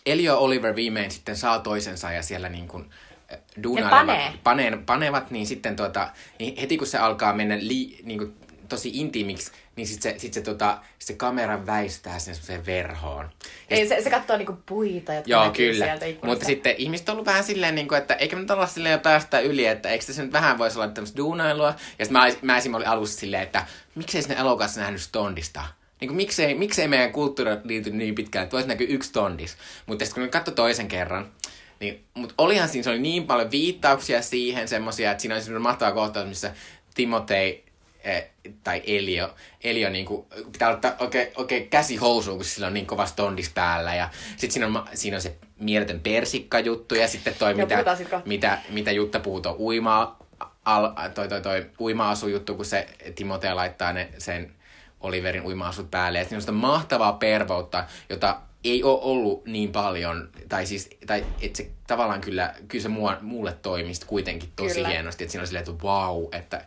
[SPEAKER 1] Elio Oliver viimein sitten saa toisensa ja siellä niin kuin äh, duunailevat,
[SPEAKER 2] panee.
[SPEAKER 1] paneen, panevat, niin sitten tota, niin heti kun se alkaa mennä li, niin kuin, tosi intiimiksi, niin sitten se, sit se, tota, se kamera väistää sen semmoiseen verhoon. Ja
[SPEAKER 2] Ei, se, se katsoo niinku puita, jotka
[SPEAKER 1] Joo, kyllä.
[SPEAKER 2] sieltä ikkunasta.
[SPEAKER 1] Mutta sitten ihmiset on ollut vähän silleen, niin kuin, että eikö nyt olla silleen jo päästä yli, että eikö tässä nyt vähän voisi olla tämmöistä duunailua. Ja sitten mä, mä esimerkiksi olin alussa silleen, että miksei sinne elokuvassa nähnyt Stondista. Niin kuin, miksei, miksei meidän kulttuuri liity niin pitkään, että voisi näkyä yksi Stondis. Mutta sitten kun nyt katsoi toisen kerran, Niin, mutta olihan siinä, se oli niin paljon viittauksia siihen, semmosia, että siinä oli semmoinen mahtava kohtaus, missä Timotei tai Elio, Elio niin kuin, pitää ottaa oikein, oikein käsi housuun, kun sillä on niin kova stondis päällä. Ja sitten siinä on, siinä on se mieletön persikka-juttu ja sitten toi,
[SPEAKER 2] Joo,
[SPEAKER 1] mitä, mitä, mitä Jutta puhuu, tuo uima, al, toi, toi, toi, uima-asujuttu, kun se Timotea laittaa ne, sen Oliverin uima-asut päälle. Ja siinä on sitä mahtavaa pervoutta, jota ei ole ollut niin paljon, tai siis, tai että se tavallaan kyllä, kyllä se mua, mulle toimii sit kuitenkin tosi
[SPEAKER 2] Kyllä.
[SPEAKER 1] hienosti, että siinä on silleen, että wow, että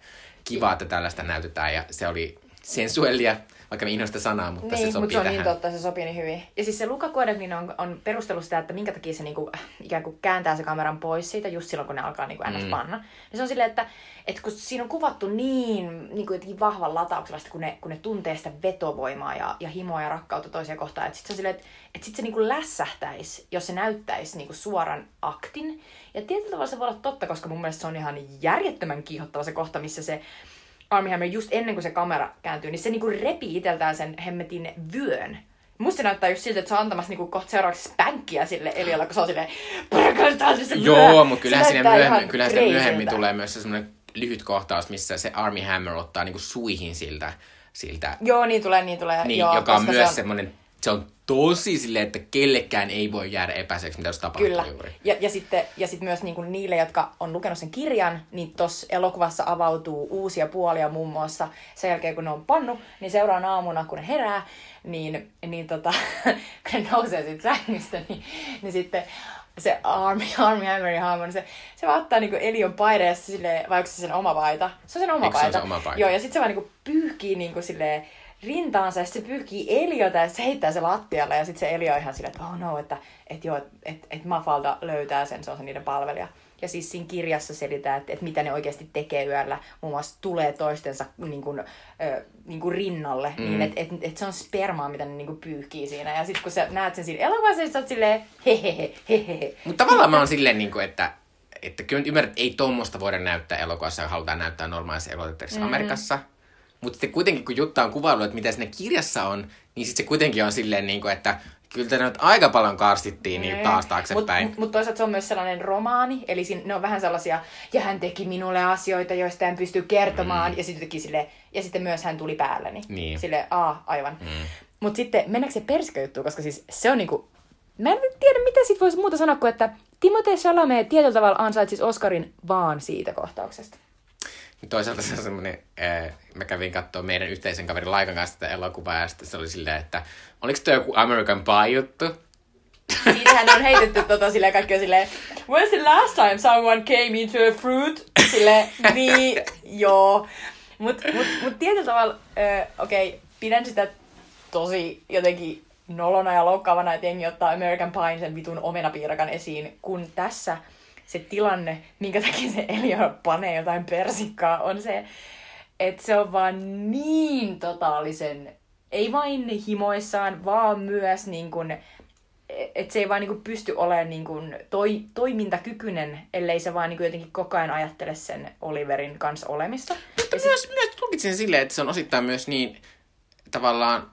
[SPEAKER 1] kiva, että tällaista näytetään, ja se oli sensuellia, vaikka mä inhoan sitä sanaa, mutta
[SPEAKER 2] niin,
[SPEAKER 1] se sopii
[SPEAKER 2] mutta se on
[SPEAKER 1] tähän.
[SPEAKER 2] niin totta, se sopii niin hyvin. Ja siis se Luka Guadagnino on, on perustellut sitä, että minkä takia se niinku, ikään kuin kääntää se kameran pois siitä just silloin, kun ne alkaa niinku ns.
[SPEAKER 1] Mm.
[SPEAKER 2] panna. Ja se on silleen, että, että kun siinä on kuvattu niin, niin kuin jotenkin vahvan latauksella, sitä, kun ne, kun ne tuntee sitä vetovoimaa ja, ja himoa ja rakkautta toisia kohtaan, että sit se on silleen, että, että sit se niinku lässähtäisi, jos se näyttäisi niinku suoran aktin. Ja tietyllä tavalla se voi olla totta, koska mun mielestä se on ihan järjettömän kiihottava se kohta, missä se Armie Hammer just ennen kuin se kamera kääntyy, niin se niinku repii itseltään sen hemmetin vyön. Musta se näyttää just siltä, että se on antamassa niinku kohta seuraavaksi spänkkiä sille Eliolle, kun se on silleen, "Perkele, tää on se vyö."
[SPEAKER 1] Joo, mutta kyllähän
[SPEAKER 2] näyttää
[SPEAKER 1] myöhemmin, kyllähän
[SPEAKER 2] crazyltä.
[SPEAKER 1] myöhemmin tulee myös se semmoinen lyhyt kohtaus, missä se Army Hammer ottaa niinku suihin siltä, siltä
[SPEAKER 2] Joo, niin tulee, niin tulee.
[SPEAKER 1] niin,
[SPEAKER 2] joo,
[SPEAKER 1] joka on myös
[SPEAKER 2] se on,
[SPEAKER 1] semmoinen, se on tosi silleen, että kellekään ei voi jäädä epäiseksi, mitä jos tapahtuu
[SPEAKER 2] Kyllä.
[SPEAKER 1] juuri.
[SPEAKER 2] Ja, ja sitten ja sit myös niinku niille, jotka on lukenut sen kirjan, niin tuossa elokuvassa avautuu uusia puolia muun muassa sen jälkeen, kun ne on pannu, niin seuraavana aamuna, kun ne herää, niin, niin tota, kun ne nousee siitä sängystä, niin, niin sitten se Army, Army Hammerin hahmo, niin se, se vaan ottaa niinku Elion ja se silleen, vai onko se sen oma paita? Se on sen oma
[SPEAKER 1] Eikö se
[SPEAKER 2] paita.
[SPEAKER 1] se oma paita?
[SPEAKER 2] Joo, ja sitten se vaan niinku pyyhkii niinku silleen rintaansa ja se pyyhkii Eliota ja se heittää se lattialle ja sitten se Elio ihan silleen, että oh no, että et joo, että et, et Mafalda löytää sen, se on se niiden palvelija. Ja siis siinä kirjassa selitää, että, että mitä ne oikeasti tekee yöllä. Muun muassa tulee toistensa niin kuin, ö, niin kuin rinnalle. Mm. Niin, että et, et se on spermaa, mitä ne niin kuin pyyhkii siinä. Ja sitten kun sä näet sen siinä elokuvassa, niin sä oot silleen hehehe, hehehe.
[SPEAKER 1] Mutta tavallaan mä oon silleen, niin kuin, että, että kyllä ymmärrät, että ei tuommoista voida näyttää elokuvassa, ja halutaan näyttää normaalissa elokuvateatterissa mm. Amerikassa. Mutta sitten kuitenkin, kun Jutta on kuvaillut, että mitä siinä kirjassa on, niin sitten se kuitenkin on silleen, niin kuin, että kyllä te nyt aika paljon karstittiin niin taas taaksepäin.
[SPEAKER 2] Mutta mut toisaalta se on myös sellainen romaani, eli siinä, ne on vähän sellaisia, ja hän teki minulle asioita, joista en pysty kertomaan, mm. ja sitten sille, ja sitten myös hän tuli päälleni.
[SPEAKER 1] Niin.
[SPEAKER 2] Sille, aa, aivan. Mm. Mutta sitten, mennäänkö se persikajuttuun, koska siis se on niinku, mä en tiedä, mitä sit voisi muuta sanoa, kuin että Timothée Chalamet tietyllä tavalla ansaitsisi Oscarin vaan siitä kohtauksesta.
[SPEAKER 1] Toisaalta se on semmoinen, äh, mä kävin katsoa meidän yhteisen kaverin Laikan kanssa tätä elokuvaa, ja sitten se oli silleen, että oliko toi joku American Pie-juttu?
[SPEAKER 2] Siitähän on heitetty tota silleen kaikki on silleen, when's the last time someone came into a fruit? Silleen, niin, joo. Mut, mut, mut tietyllä tavalla, äh, okei, okay, pidän sitä tosi jotenkin nolona ja loukkaavana, että jengi ottaa American Pie sen vitun omenapiirakan esiin, kun tässä se tilanne, minkä takia se Elio panee jotain persikkaa, on se, että se on vaan niin totaalisen, ei vain himoissaan, vaan myös niin kuin, että se ei vaan niinku pysty olemaan niinku toi, toimintakykyinen, ellei se vaan niinku jotenkin koko ajan ajattele sen Oliverin kanssa olemista.
[SPEAKER 1] Mutta myös, myös tulkitsin sen silleen, että se on osittain myös niin tavallaan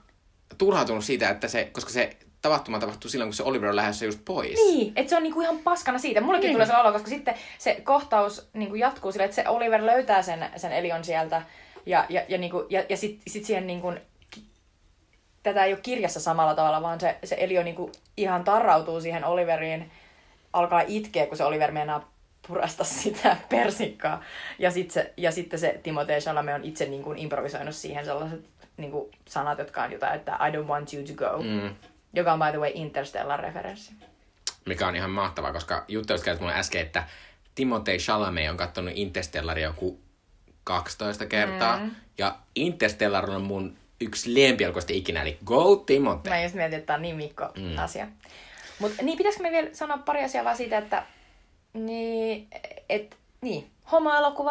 [SPEAKER 1] turhautunut siitä, että se, koska se tapahtuma tapahtuu silloin, kun se Oliver on lähdössä just pois.
[SPEAKER 2] Niin, että se on niinku ihan paskana siitä. Mullekin
[SPEAKER 1] Niin.
[SPEAKER 2] tulee se olo, koska sitten se kohtaus niinku jatkuu sille, että se Oliver löytää sen, sen Elion sieltä ja, ja, ja, niinku, ja, ja sitten sit siihen niinku, tätä ei ole kirjassa samalla tavalla, vaan se, se Elio niinku ihan tarrautuu siihen Oliveriin, alkaa itkeä, kun se Oliver meinaa purasta sitä persikkaa. Ja, sit se, ja sitten se Timothée Chalamet on itse niinku improvisoinut siihen sellaiset niinku sanat, jotka on jotain, että I don't want you to go.
[SPEAKER 1] Mm.
[SPEAKER 2] Joka on by the way Interstellar-referenssi.
[SPEAKER 1] Mikä on ihan mahtavaa, koska Jutta just mulle äsken, että Timothée Chalamet on katsonut Interstellaria joku 12 kertaa. Mm. Ja Interstellar on mun yksi lempielkoista ikinä, eli Go Timothée.
[SPEAKER 2] Mä just mietin, että tämä on niin Mikko mm. asia. Mutta niin, pitäisikö me vielä sanoa pari asiaa vaan siitä, että niin, et, niin, homo-elokuva.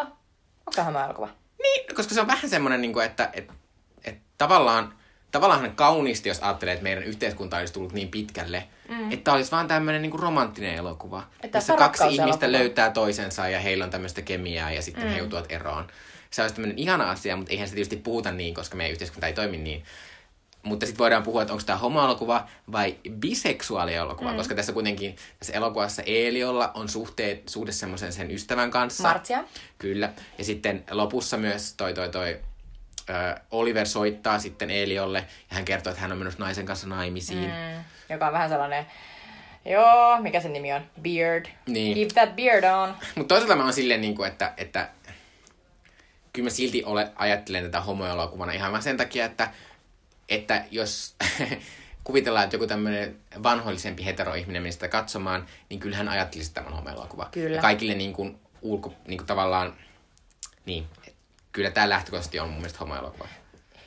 [SPEAKER 2] Onko homo-elokuva?
[SPEAKER 1] Niin, koska se on vähän semmoinen, niin kuin, että, että, että tavallaan, tavallaan kauniisti, jos ajattelee, että meidän yhteiskunta olisi tullut niin pitkälle, mm. että olisi vaan tämmöinen niin romanttinen elokuva,
[SPEAKER 2] Että
[SPEAKER 1] missä kaksi ihmistä löytää toisensa ja heillä on tämmöistä kemiaa ja sitten mm. he joutuvat eroon. Se olisi tämmöinen ihana asia, mutta eihän se tietysti puhuta niin, koska meidän yhteiskunta ei toimi niin. mutta sitten voidaan puhua, että onko tämä homoelokuva vai biseksuaalielokuva, mm. koska tässä kuitenkin tässä elokuvassa Eeliolla on suhteet, suhde semmoisen sen ystävän kanssa.
[SPEAKER 2] Martsia.
[SPEAKER 1] Kyllä. Ja sitten lopussa myös toi, toi, toi ö, Oliver soittaa sitten Eeliolle ja hän kertoo, että hän on menossa naisen kanssa naimisiin.
[SPEAKER 2] Mm, joka on vähän sellainen, joo, mikä sen nimi on? Beard.
[SPEAKER 1] Niin.
[SPEAKER 2] Keep that beard on.
[SPEAKER 1] Mutta toisaalta mä oon silleen, niin kuin, että, että kyllä mä silti ole, ajattelen tätä homoelokuvana ihan vaan sen takia, että, että jos kuvitellaan, että joku tämmöinen vanhoillisempi heteroihminen menisi sitä katsomaan, niin kyllähän ajattelisi tämän homoelokuva.
[SPEAKER 2] Kyllä.
[SPEAKER 1] Ja kaikille niin kuin, ulko, niin kuin tavallaan, niin, kyllä tämä lähtökohtaisesti on mun mielestä homoelokuva.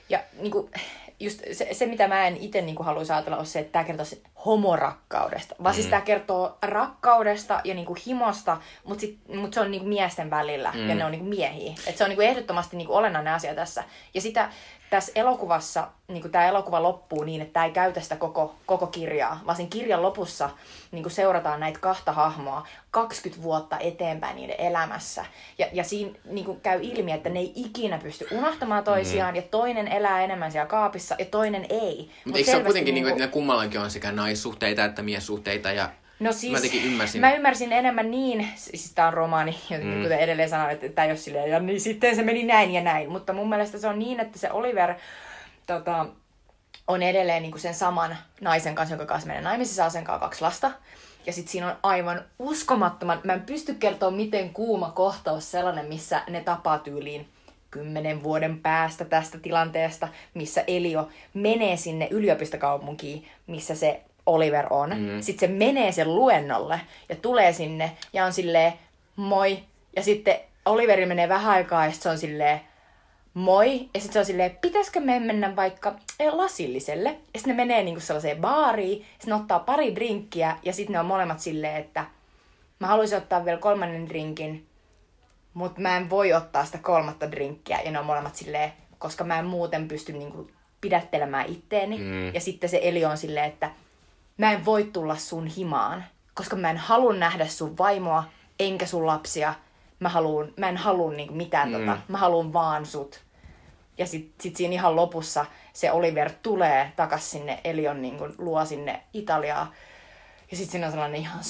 [SPEAKER 2] Ja niin kuin, just se, se, mitä mä en itse niin haluaisi ajatella, on se, että tämä kertoo homorakkaudesta. Vaan mm. siis tämä kertoo rakkaudesta ja niin kuin himosta, mutta, sit, mut se on niin kuin miesten välillä mm. ja ne on niin kuin miehiä. Et se on niin kuin ehdottomasti niin kuin olennainen asia tässä. Ja sitä tässä elokuvassa, niin tämä elokuva loppuu niin, että tämä ei käytä sitä koko, koko kirjaa, vaan sen kirjan lopussa niin seurataan näitä kahta hahmoa 20 vuotta eteenpäin niiden elämässä. Ja, ja siinä niin käy ilmi, että ne ei ikinä pysty unohtamaan toisiaan, mm. ja toinen elää enemmän siellä kaapissa, ja toinen ei.
[SPEAKER 1] Mutta Mut eikö se ole kuitenkin, niin kuin, että kummallakin on sekä naissuhteita että miessuhteita, ja
[SPEAKER 2] No siis, mä, ymmärsin. mä ymmärsin enemmän niin, siis tämä on romaani, mm. kuten edelleen sanoin, että tämä ei ole silleen, ja niin sitten se meni näin ja näin, mutta mun mielestä se on niin, että se Oliver tota, on edelleen niin kuin sen saman naisen kanssa, jonka kanssa menee naimisissa, saa sen kanssa kaksi lasta. Ja sitten siinä on aivan uskomattoman, mä en pysty kertoa miten kuuma kohtaus sellainen, missä ne tapaa tyyliin kymmenen vuoden päästä tästä tilanteesta, missä Elio menee sinne yliopistokaupunkiin, missä se Oliver on. Mm. Sitten se menee sen luennolle ja tulee sinne ja on silleen moi. Ja sitten Oliveri menee vähän aikaa ja se on silleen moi. Ja sitten se on silleen, pitäisikö me mennä vaikka eh, lasilliselle? Ja sitten ne menee niinku sellaiseen baariin, sitten ottaa pari drinkkiä ja sitten ne on molemmat silleen, että mä haluaisin ottaa vielä kolmannen drinkin, mutta mä en voi ottaa sitä kolmatta drinkkiä. Ja ne on molemmat silleen, koska mä en muuten pysty niinku pidättelemään itteeni. Mm. Ja sitten se Eli on silleen, että mä en voi tulla sun himaan, koska mä en halua nähdä sun vaimoa, enkä sun lapsia. Mä, haluun, mä en halua niinku mitään mm. tota, mä haluan vaan sut. Ja sit, sit siinä ihan lopussa se Oliver tulee takas sinne Elion niinku luo sinne Italiaa. Ja sitten siinä on sellainen ihan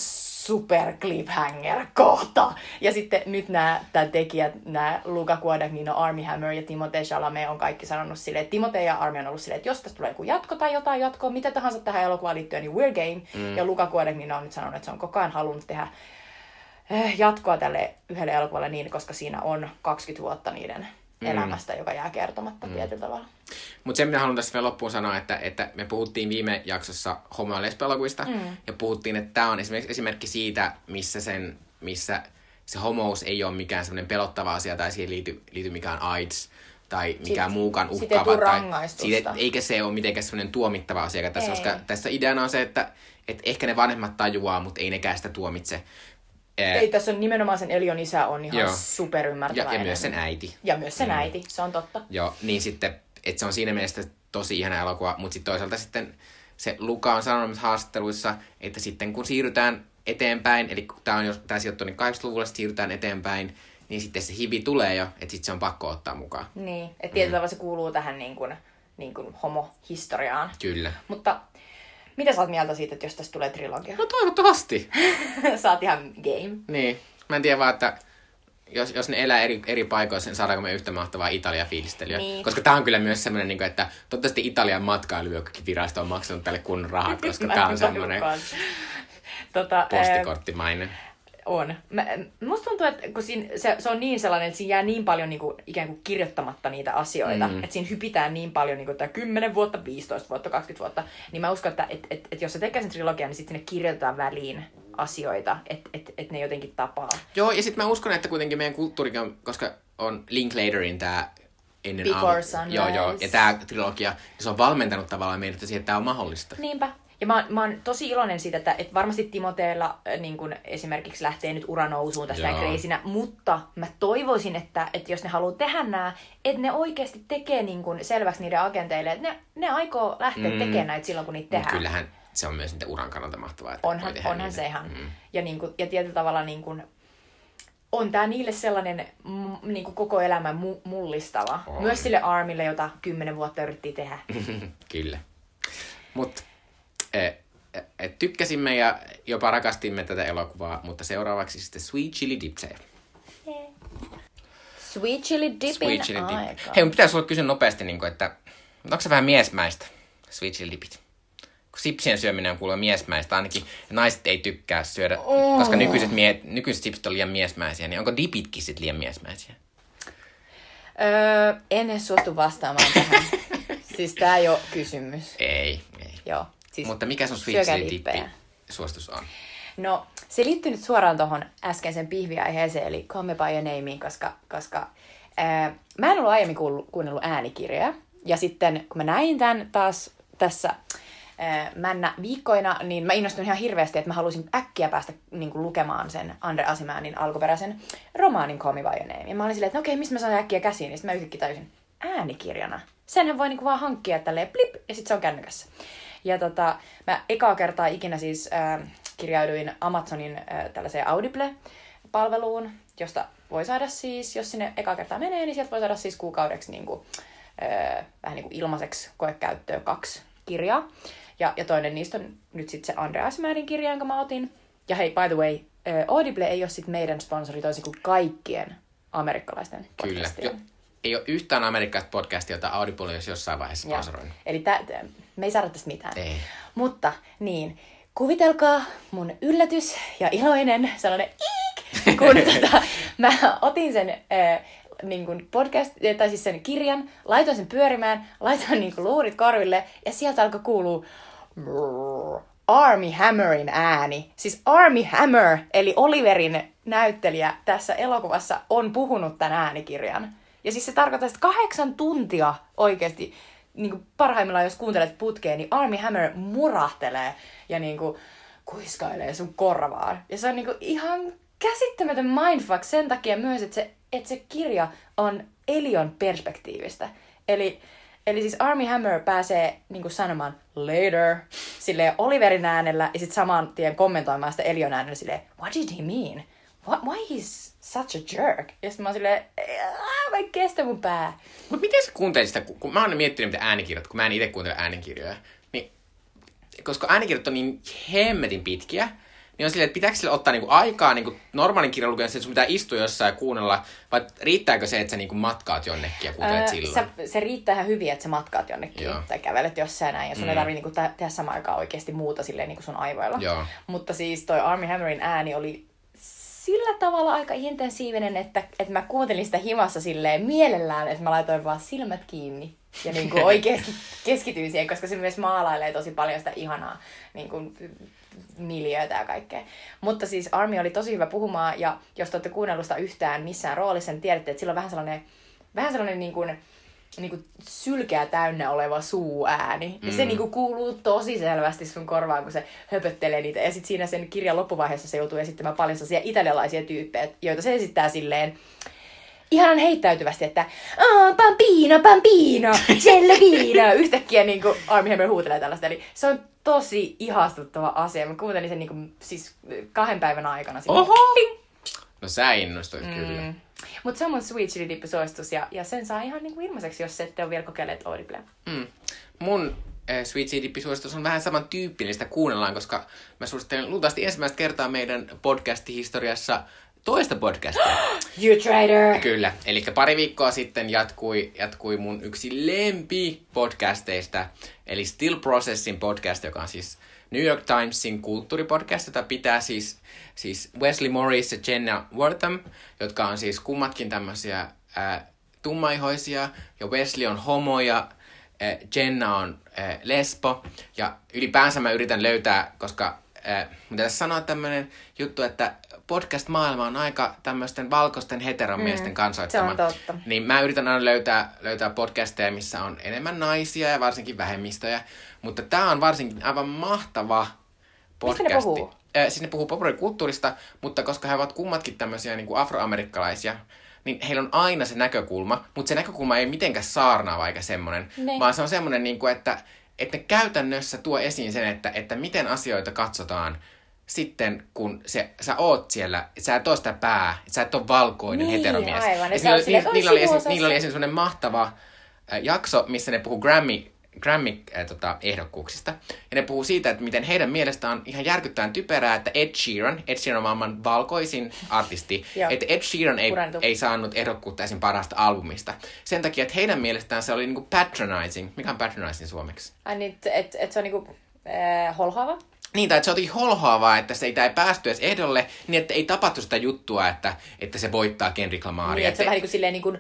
[SPEAKER 2] super cliffhanger kohta. Ja sitten nyt nämä tekijät, nämä Luca Guadagnino, Army Hammer ja Timothée Chalamet on kaikki sanonut silleen, että Timothée ja Army on ollut silleen, että jos tästä tulee joku jatko tai jotain jatkoa, mitä tahansa tähän elokuvaan liittyen, niin we're game. Mm. Ja Luca Guadagnino on nyt sanonut, että se on koko ajan halunnut tehdä eh, jatkoa tälle yhdelle elokuvalle niin, koska siinä on 20 vuotta niiden mm. elämästä, joka jää kertomatta mm. tietyllä tavalla.
[SPEAKER 1] Mutta se, mitä haluan tässä vielä loppuun sanoa, että, että me puhuttiin viime jaksossa homo- ja mm. ja puhuttiin, että tämä on esimerkiksi esimerkki siitä, missä, sen, missä se homous ei ole mikään semmoinen pelottava asia, tai siihen liity, liity mikään AIDS, tai mikään muukaan uhkaava. Tai, siitä, eikä se ole mitenkään semmoinen tuomittava asia tässä, ei. koska tässä ideana on se, että, että ehkä ne vanhemmat tajuaa, mutta ei nekään sitä tuomitse.
[SPEAKER 2] Ei, tässä on nimenomaan sen Elion isä on ihan superymmärtäväinen.
[SPEAKER 1] Ja, ja myös sen äiti.
[SPEAKER 2] Ja myös sen mm. äiti, se on totta.
[SPEAKER 1] Joo, niin sitten, että se on siinä mielessä tosi ihana elokuva, mutta sitten toisaalta sitten se Luka on sanonut haastatteluissa, että sitten kun siirrytään eteenpäin, eli kun tämä on jo tämä sijoittu niin 80-luvulle, siirrytään eteenpäin, niin sitten se hivi tulee jo, että sitten se on pakko ottaa mukaan.
[SPEAKER 2] Niin, että tietyllä mm. tavalla se kuuluu tähän niin kuin, niin kuin homohistoriaan.
[SPEAKER 1] Kyllä.
[SPEAKER 2] Mutta mitä sä oot mieltä siitä, että jos tästä tulee trilogia?
[SPEAKER 1] No toivottavasti.
[SPEAKER 2] sä oot ihan game.
[SPEAKER 1] Niin. Mä en tiedä vaan, että jos, jos ne elää eri, eri paikoissa, niin saadaanko me yhtä mahtavaa Italia-fiilistelyä. Niin. Koska tämä on kyllä myös semmoinen, niin että toivottavasti Italian virasto on maksanut tälle kunnon rahat, koska tämä on semmoinen tota, postikorttimainen.
[SPEAKER 2] On. Mä, musta tuntuu, että kun siinä, se, se, on niin sellainen, että siinä jää niin paljon niin kuin, ikään kuin kirjoittamatta niitä asioita, mm. että siinä hypitään niin paljon, niin kuin, että 10 vuotta, 15 vuotta, 20 vuotta, niin mä uskon, että et, et, et jos se tekee sen trilogian, niin sitten sinne kirjoitetaan väliin asioita, että et, et ne jotenkin tapaa.
[SPEAKER 1] Joo, ja sitten mä uskon, että kuitenkin meidän kulttuurikin on, koska on Linklaterin tämä
[SPEAKER 2] ennen Before aamu. Sunrise.
[SPEAKER 1] Joo, joo, ja tämä trilogia, se on valmentanut tavallaan meidät siihen, että tämä on mahdollista.
[SPEAKER 2] Niinpä. Ja mä, mä oon tosi iloinen siitä, että, että varmasti Timoteella niin kun esimerkiksi lähtee nyt ura nousuun tästä kreisinä, mutta mä toivoisin, että, että jos ne haluaa tehdä nämä, että ne oikeasti tekee niin kun selväksi niiden agenteille, että ne, ne aikoo lähteä mm. tekemään näitä silloin, kun niitä tehdään. Mut
[SPEAKER 1] kyllähän se on myös niiden uran kannalta mahtavaa. Että
[SPEAKER 2] onhan onhan se ihan. Mm. Ja, niin kun, ja tietyllä tavalla niin kun, on tää niille sellainen mm, niin kuin koko elämän mu- mullistava.
[SPEAKER 1] On.
[SPEAKER 2] Myös sille Armille, jota kymmenen vuotta yritti tehdä.
[SPEAKER 1] Kyllä. Mutta eh, eh, tykkäsimme ja jopa rakastimme tätä elokuvaa, mutta seuraavaksi sitten Sweet Chili Dipsejä.
[SPEAKER 2] Sweet Chili Dipin
[SPEAKER 1] Sweet Chili Dip.
[SPEAKER 2] aika.
[SPEAKER 1] Hei, mun pitäisi sulle kysyä nopeasti, niin kuin, että onko se vähän miesmäistä, Sweet Chili Dipit? Kun sipsien syöminen on kuulemma miesmäistä, ainakin naiset ei tykkää syödä,
[SPEAKER 2] Oh.
[SPEAKER 1] koska nykyiset, mie- nykyiset sipsit on liian miesmäisiä, niin onko dipitkin sitten liian miesmäisiä?
[SPEAKER 2] Öö, en edes suostu vastaamaan tähän. siis tää ei ole kysymys.
[SPEAKER 1] Ei, ei.
[SPEAKER 2] Joo. Siis
[SPEAKER 1] Mutta mikä sun Sweet Chili suostus on?
[SPEAKER 2] No, se liittyy nyt suoraan tuohon äskeisen pihviaiheeseen, eli Call Me By Your Nameen, koska, koska ää, mä en ollut aiemmin kuullut, kuunnellut äänikirjoja. Ja sitten kun mä näin tämän taas tässä ää, männä viikkoina, niin mä innostuin ihan hirveästi, että mä halusin äkkiä päästä niin kuin, lukemaan sen Andre Asimänin alkuperäisen romaanin Call Me By Your Name. Ja mä olin silleen, että no okei, mistä mä saan äkkiä käsiin, niin sitten mä yhtäkkiä tajusin, äänikirjana. Senhän voi niin kuin, vaan hankkia tälleen blip, ja sitten se on kännykässä. Ja tota, mä ekaa kertaa ikinä siis äh, kirjauduin Amazonin äh, tällaiseen Audible-palveluun, josta voi saada siis, jos sinne eka kertaa menee, niin sieltä voi saada siis kuukaudeksi niin kuin, äh, vähän niin kuin ilmaiseksi koekäyttöön kaksi kirjaa. Ja, ja toinen niistä on nyt sitten se Andreas Määrin kirja, jonka mä otin. Ja hei, by the way, äh, Audible ei ole sitten meidän sponsori toisin kuin kaikkien amerikkalaisten
[SPEAKER 1] Kyllä.
[SPEAKER 2] podcastien.
[SPEAKER 1] Jo, ei ole yhtään amerikkalaista podcastia, jota Audible olisi jossain vaiheessa sponsoroinut.
[SPEAKER 2] Eli tä, me ei saada tästä mitään.
[SPEAKER 1] Ei.
[SPEAKER 2] Mutta niin, kuvitelkaa mun yllätys ja iloinen sellainen iik, kun tota, mä otin sen äh, niin kuin podcast, tai siis sen kirjan, laitoin sen pyörimään, laitoin niin kuin luurit korville ja sieltä alkoi kuulua Army Hammerin ääni. Siis Army Hammer, eli Oliverin näyttelijä tässä elokuvassa, on puhunut tämän äänikirjan. Ja siis se tarkoittaa, että kahdeksan tuntia oikeasti, niin kuin parhaimmillaan jos kuuntelet putkeen, niin Army Hammer murahtelee ja niin kuin kuiskailee sun korvaan. Ja se on niin kuin ihan käsittämätön mindfuck sen takia myös, että se, että se kirja on Elion perspektiivistä. Eli, eli siis Army Hammer pääsee niin kuin sanomaan later sille Oliverin äänellä ja sitten saman tien kommentoimaan sitä Elion äänellä silleen, what did he mean? What, why he's such a jerk? Ja sitten mä oon silleen, "Ää, mä en kestä mun pää.
[SPEAKER 1] Mutta miten sä kuuntelit sitä, kun, kun mä oon miettinyt mitä äänikirjat, kun mä en itse kuuntele äänikirjoja, niin koska äänikirjat on niin hemmetin pitkiä, niin on silleen, että pitääkö sille ottaa niinku aikaa niinku normaalin kirjan lukemiseen, että sun pitää istua jossain ja kuunnella, vai riittääkö se, että sä niinku matkaat jonnekin ja kuuntelet
[SPEAKER 2] Öö,
[SPEAKER 1] silloin?
[SPEAKER 2] sä, se riittää ihan hyvin, että sä matkaat jonnekin
[SPEAKER 1] Joo.
[SPEAKER 2] tai kävelet jossain näin, ja sun mm. ei tarvitse niinku tehdä samaan aikaan oikeasti muuta silleen niinku sun aivoilla.
[SPEAKER 1] Joo.
[SPEAKER 2] Mutta siis toi Army Hammerin ääni oli sillä tavalla aika intensiivinen, että, että mä kuuntelin sitä himassa silleen mielellään, että mä laitoin vaan silmät kiinni ja niin kuin oikeasti keskityin siihen, koska se myös maalailee tosi paljon sitä ihanaa niin kuin, miljöötä ja kaikkea. Mutta siis Armi oli tosi hyvä puhumaan, ja jos te olette kuunnellut sitä yhtään missään roolissa, niin tiedätte, että sillä on vähän sellainen, vähän sellainen niin kuin, niin kuin sylkeä täynnä oleva suuääni. Ja se
[SPEAKER 1] Mm.
[SPEAKER 2] niin kuin kuuluu tosi selvästi sun korvaan, kun se höpöttelee niitä. Ja sitten siinä sen kirjan loppuvaiheessa se joutuu esittämään paljon sellaisia italialaisia tyyppejä, joita se esittää silleen ihanan heittäytyvästi, että Pampino, Pampino, Cellopino. Yhtäkkiä niin kuin Army Hammer huutelee tällaista. Eli se on tosi ihastuttava asia. Mä kuuntelin sen niin kuin, siis kahden päivän aikana.
[SPEAKER 1] Oho! No sä innostuit mm. kyllä.
[SPEAKER 2] Mutta se on mun Sweet Chili Dip suositus ja, ja sen saa ihan niinku ilmaiseksi, jos ette ole vielä kokeilleet Audible.
[SPEAKER 1] Mm. Mun äh, Sweet Seed suositus on vähän saman tyyppinen, sitä kuunnellaan, koska mä suosittelen luultavasti ensimmäistä kertaa meidän podcast-historiassa toista podcastia.
[SPEAKER 2] You traitor!
[SPEAKER 1] Kyllä, eli pari viikkoa sitten jatkui, jatkui mun yksi lempi podcasteista, eli Still Processin podcast, joka on siis New York Timesin kulttuuripodcast, jota pitää siis, siis Wesley Morris ja Jenna Wortham, jotka on siis kummatkin tämmöisiä ää, tummaihoisia, ja Wesley on homo ja ää, Jenna on ää, lesbo, ja ylipäänsä mä yritän löytää, koska ää, mun tässä sanoa tämmönen juttu, että podcast-maailma on aika tämmöisten valkoisten heteromiesten mm, kansoittama.
[SPEAKER 2] se on totta.
[SPEAKER 1] Niin mä yritän aina löytää, löytää podcasteja, missä on enemmän naisia ja varsinkin vähemmistöjä. Mutta tää on varsinkin aivan mahtava podcasti.
[SPEAKER 2] Mistä ne puhuu?
[SPEAKER 1] Äh, siis ne puhuu populaarikulttuurista, mutta koska he ovat kummatkin tämmöisiä niin kuin afroamerikkalaisia, niin heillä on aina se näkökulma, mutta se näkökulma ei mitenkään saarnaava eikä semmoinen,
[SPEAKER 2] Ne.
[SPEAKER 1] vaan se on semmoinen, niin kuin, että, että ne käytännössä tuo esiin sen, että, että miten asioita katsotaan sitten, kun se, sä oot siellä, sä et oo sitä pää, sä et ole valkoinen
[SPEAKER 2] Niin,
[SPEAKER 1] heteromies.
[SPEAKER 2] aivan,
[SPEAKER 1] niillä, niillä,
[SPEAKER 2] "Oi,
[SPEAKER 1] niillä, oli esim,
[SPEAKER 2] sivuosassa."
[SPEAKER 1] niillä oli esim. semmoinen mahtava jakso, missä ne puhuu Grammy, Grammy äh, tota, ehdokkuuksista. Ja ne puhuu siitä, että miten heidän mielestään on ihan järkyttävän typerää, että Ed Sheeran, Ed Sheeran on maailman valkoisin artisti, että Ed Sheeran ei, ei saanut ehdokkuutta esim. parasta albumista. Sen takia, että heidän mielestään se oli niinku patronizing. Mikä on patronizing suomeksi?
[SPEAKER 2] Ai niin, että et, et se on niinku äh, holhoava?
[SPEAKER 1] Niin, tai että se oli holhoavaa, että se ei, ei päästy edes ehdolle, niin että ei tapahtu sitä juttua, että, että se voittaa Kendrick Lamaria.
[SPEAKER 2] Niin, että se on vähän niin kuin silleen niin kuin,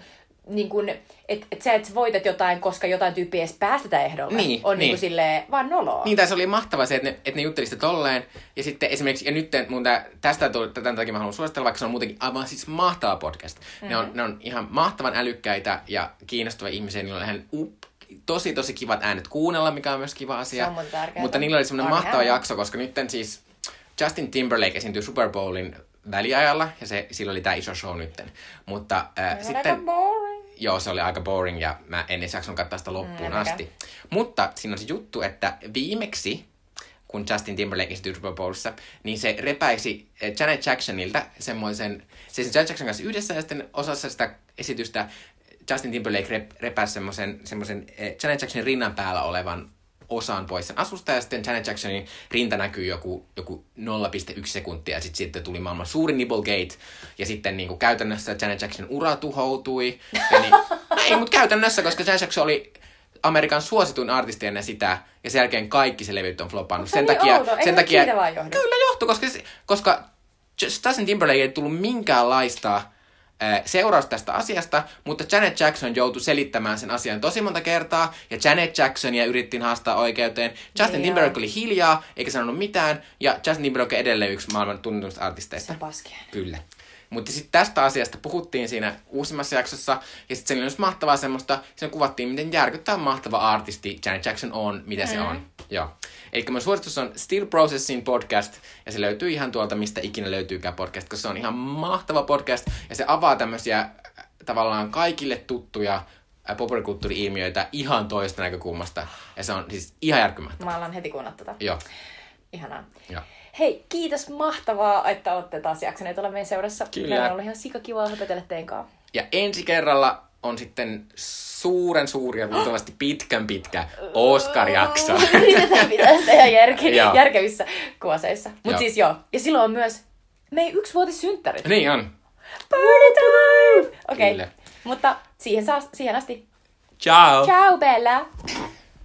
[SPEAKER 2] niin kuin, että et sä et voitat jotain, koska jotain tyyppiä edes päästetään ehdolle.
[SPEAKER 1] Niin,
[SPEAKER 2] on niin.
[SPEAKER 1] niin.
[SPEAKER 2] kuin silleen vaan noloa.
[SPEAKER 1] Niin, tai se oli mahtavaa se, että ne, että ne jutteli sitä tolleen. Ja sitten esimerkiksi, ja nyt mun tää, tästä tuli, tämän takia mä haluan suositella, vaikka se on muutenkin aivan siis mahtava podcast. Mm-hmm. Ne, on, ne on ihan mahtavan älykkäitä ja kiinnostavia ihmisiä. Niillä on ihan up, tosi tosi kivat äänet kuunnella, mikä on myös kiva asia.
[SPEAKER 2] Se on tärkeää.
[SPEAKER 1] Mutta niillä oli semmoinen mahtava
[SPEAKER 2] ääni.
[SPEAKER 1] jakso, koska nyt siis Justin Timberlake esiintyi Super Bowlin väliajalla, ja se, sillä oli tämä iso show nytten. Mutta äh, sitten...
[SPEAKER 2] aika.
[SPEAKER 1] Joo, se oli aika boring ja mä en edes jaksanut katsoa sitä loppuun
[SPEAKER 2] Mm,
[SPEAKER 1] asti. Mutta siinä on se juttu, että viimeksi, kun Justin Timberlake esiintyi Super Bowlissa, niin se repäisi eh, Janet Jacksonilta semmoisen, se siis Janet Jackson kanssa yhdessä ja sitten osassa sitä esitystä Justin Timberlake rep, repäisi semmoisen, semmoisen eh, Janet Jacksonin rinnan päällä olevan osan pois sen asusta ja sitten Janet Jacksonin rinta näkyy joku, joku 0,1 sekuntia ja sitten, sitten tuli maailman suurin Nibblegate ja sitten niin kuin käytännössä Janet Jacksonin ura tuhoutui. Ja niin, ei, mutta käytännössä, koska Janet Jackson oli Amerikan suosituin artisti ennen sitä ja sen jälkeen kaikki se levyt on
[SPEAKER 2] se
[SPEAKER 1] Sen
[SPEAKER 2] niin
[SPEAKER 1] takia,
[SPEAKER 2] outo?
[SPEAKER 1] Sen
[SPEAKER 2] se
[SPEAKER 1] takia? Kyllä johtuu, koska, koska Justin Timberlake ei tullut minkäänlaista seurausta tästä asiasta, mutta Janet Jackson joutui selittämään sen asian tosi monta kertaa, ja Janet Jacksonia yritettiin haastaa oikeuteen. Justin
[SPEAKER 2] Niin
[SPEAKER 1] Timberlake oli hiljaa, eikä sanonut mitään, ja Justin Timberlake on edelleen yksi maailman tunnetuista
[SPEAKER 2] Se
[SPEAKER 1] artisteista.
[SPEAKER 2] on paskia.
[SPEAKER 1] Kyllä. Mutta sitten tästä asiasta puhuttiin siinä uusimmassa jaksossa, ja sitten se oli myös mahtavaa semmoista, siinä kuvattiin, miten järkyttävän mahtava artisti Janet Jackson on, mitä se on. Joo. Eli mun suositus on Still Processing podcast, ja se löytyy ihan tuolta, mistä ikinä löytyykään podcast, koska se on ihan mahtava podcast, ja se avaa tämmöisiä äh, tavallaan kaikille tuttuja äh, populaarikulttuuri-ilmiöitä ihan toista näkökulmasta, ja se on siis ihan järkymättä.
[SPEAKER 2] Mä alan heti kuunnella tätä.
[SPEAKER 1] Joo,
[SPEAKER 2] Ihanaa.
[SPEAKER 1] joo.
[SPEAKER 2] Hei, kiitos mahtavaa, että olette taas jaksaneet olla meidän seurassa.
[SPEAKER 1] Kyllä.
[SPEAKER 2] Meillä on ollut ihan sikakivaa höpötellä teidän kanssa.
[SPEAKER 1] Ja ensi kerralla on sitten suuren suuri ja luultavasti pitkän pitkä Oscar-jakso.
[SPEAKER 2] Yritetään pitää sitä ihan järke-
[SPEAKER 1] Joo.
[SPEAKER 2] järkevissä kuoseissa. Mutta siis joo. Ja silloin on myös meidän yksivuotissynttärit.
[SPEAKER 1] niin on.
[SPEAKER 2] Party time! Okei.
[SPEAKER 1] Kyllä.
[SPEAKER 2] Mutta siihen, saa, siihen asti.
[SPEAKER 1] Ciao!
[SPEAKER 2] Ciao Bella!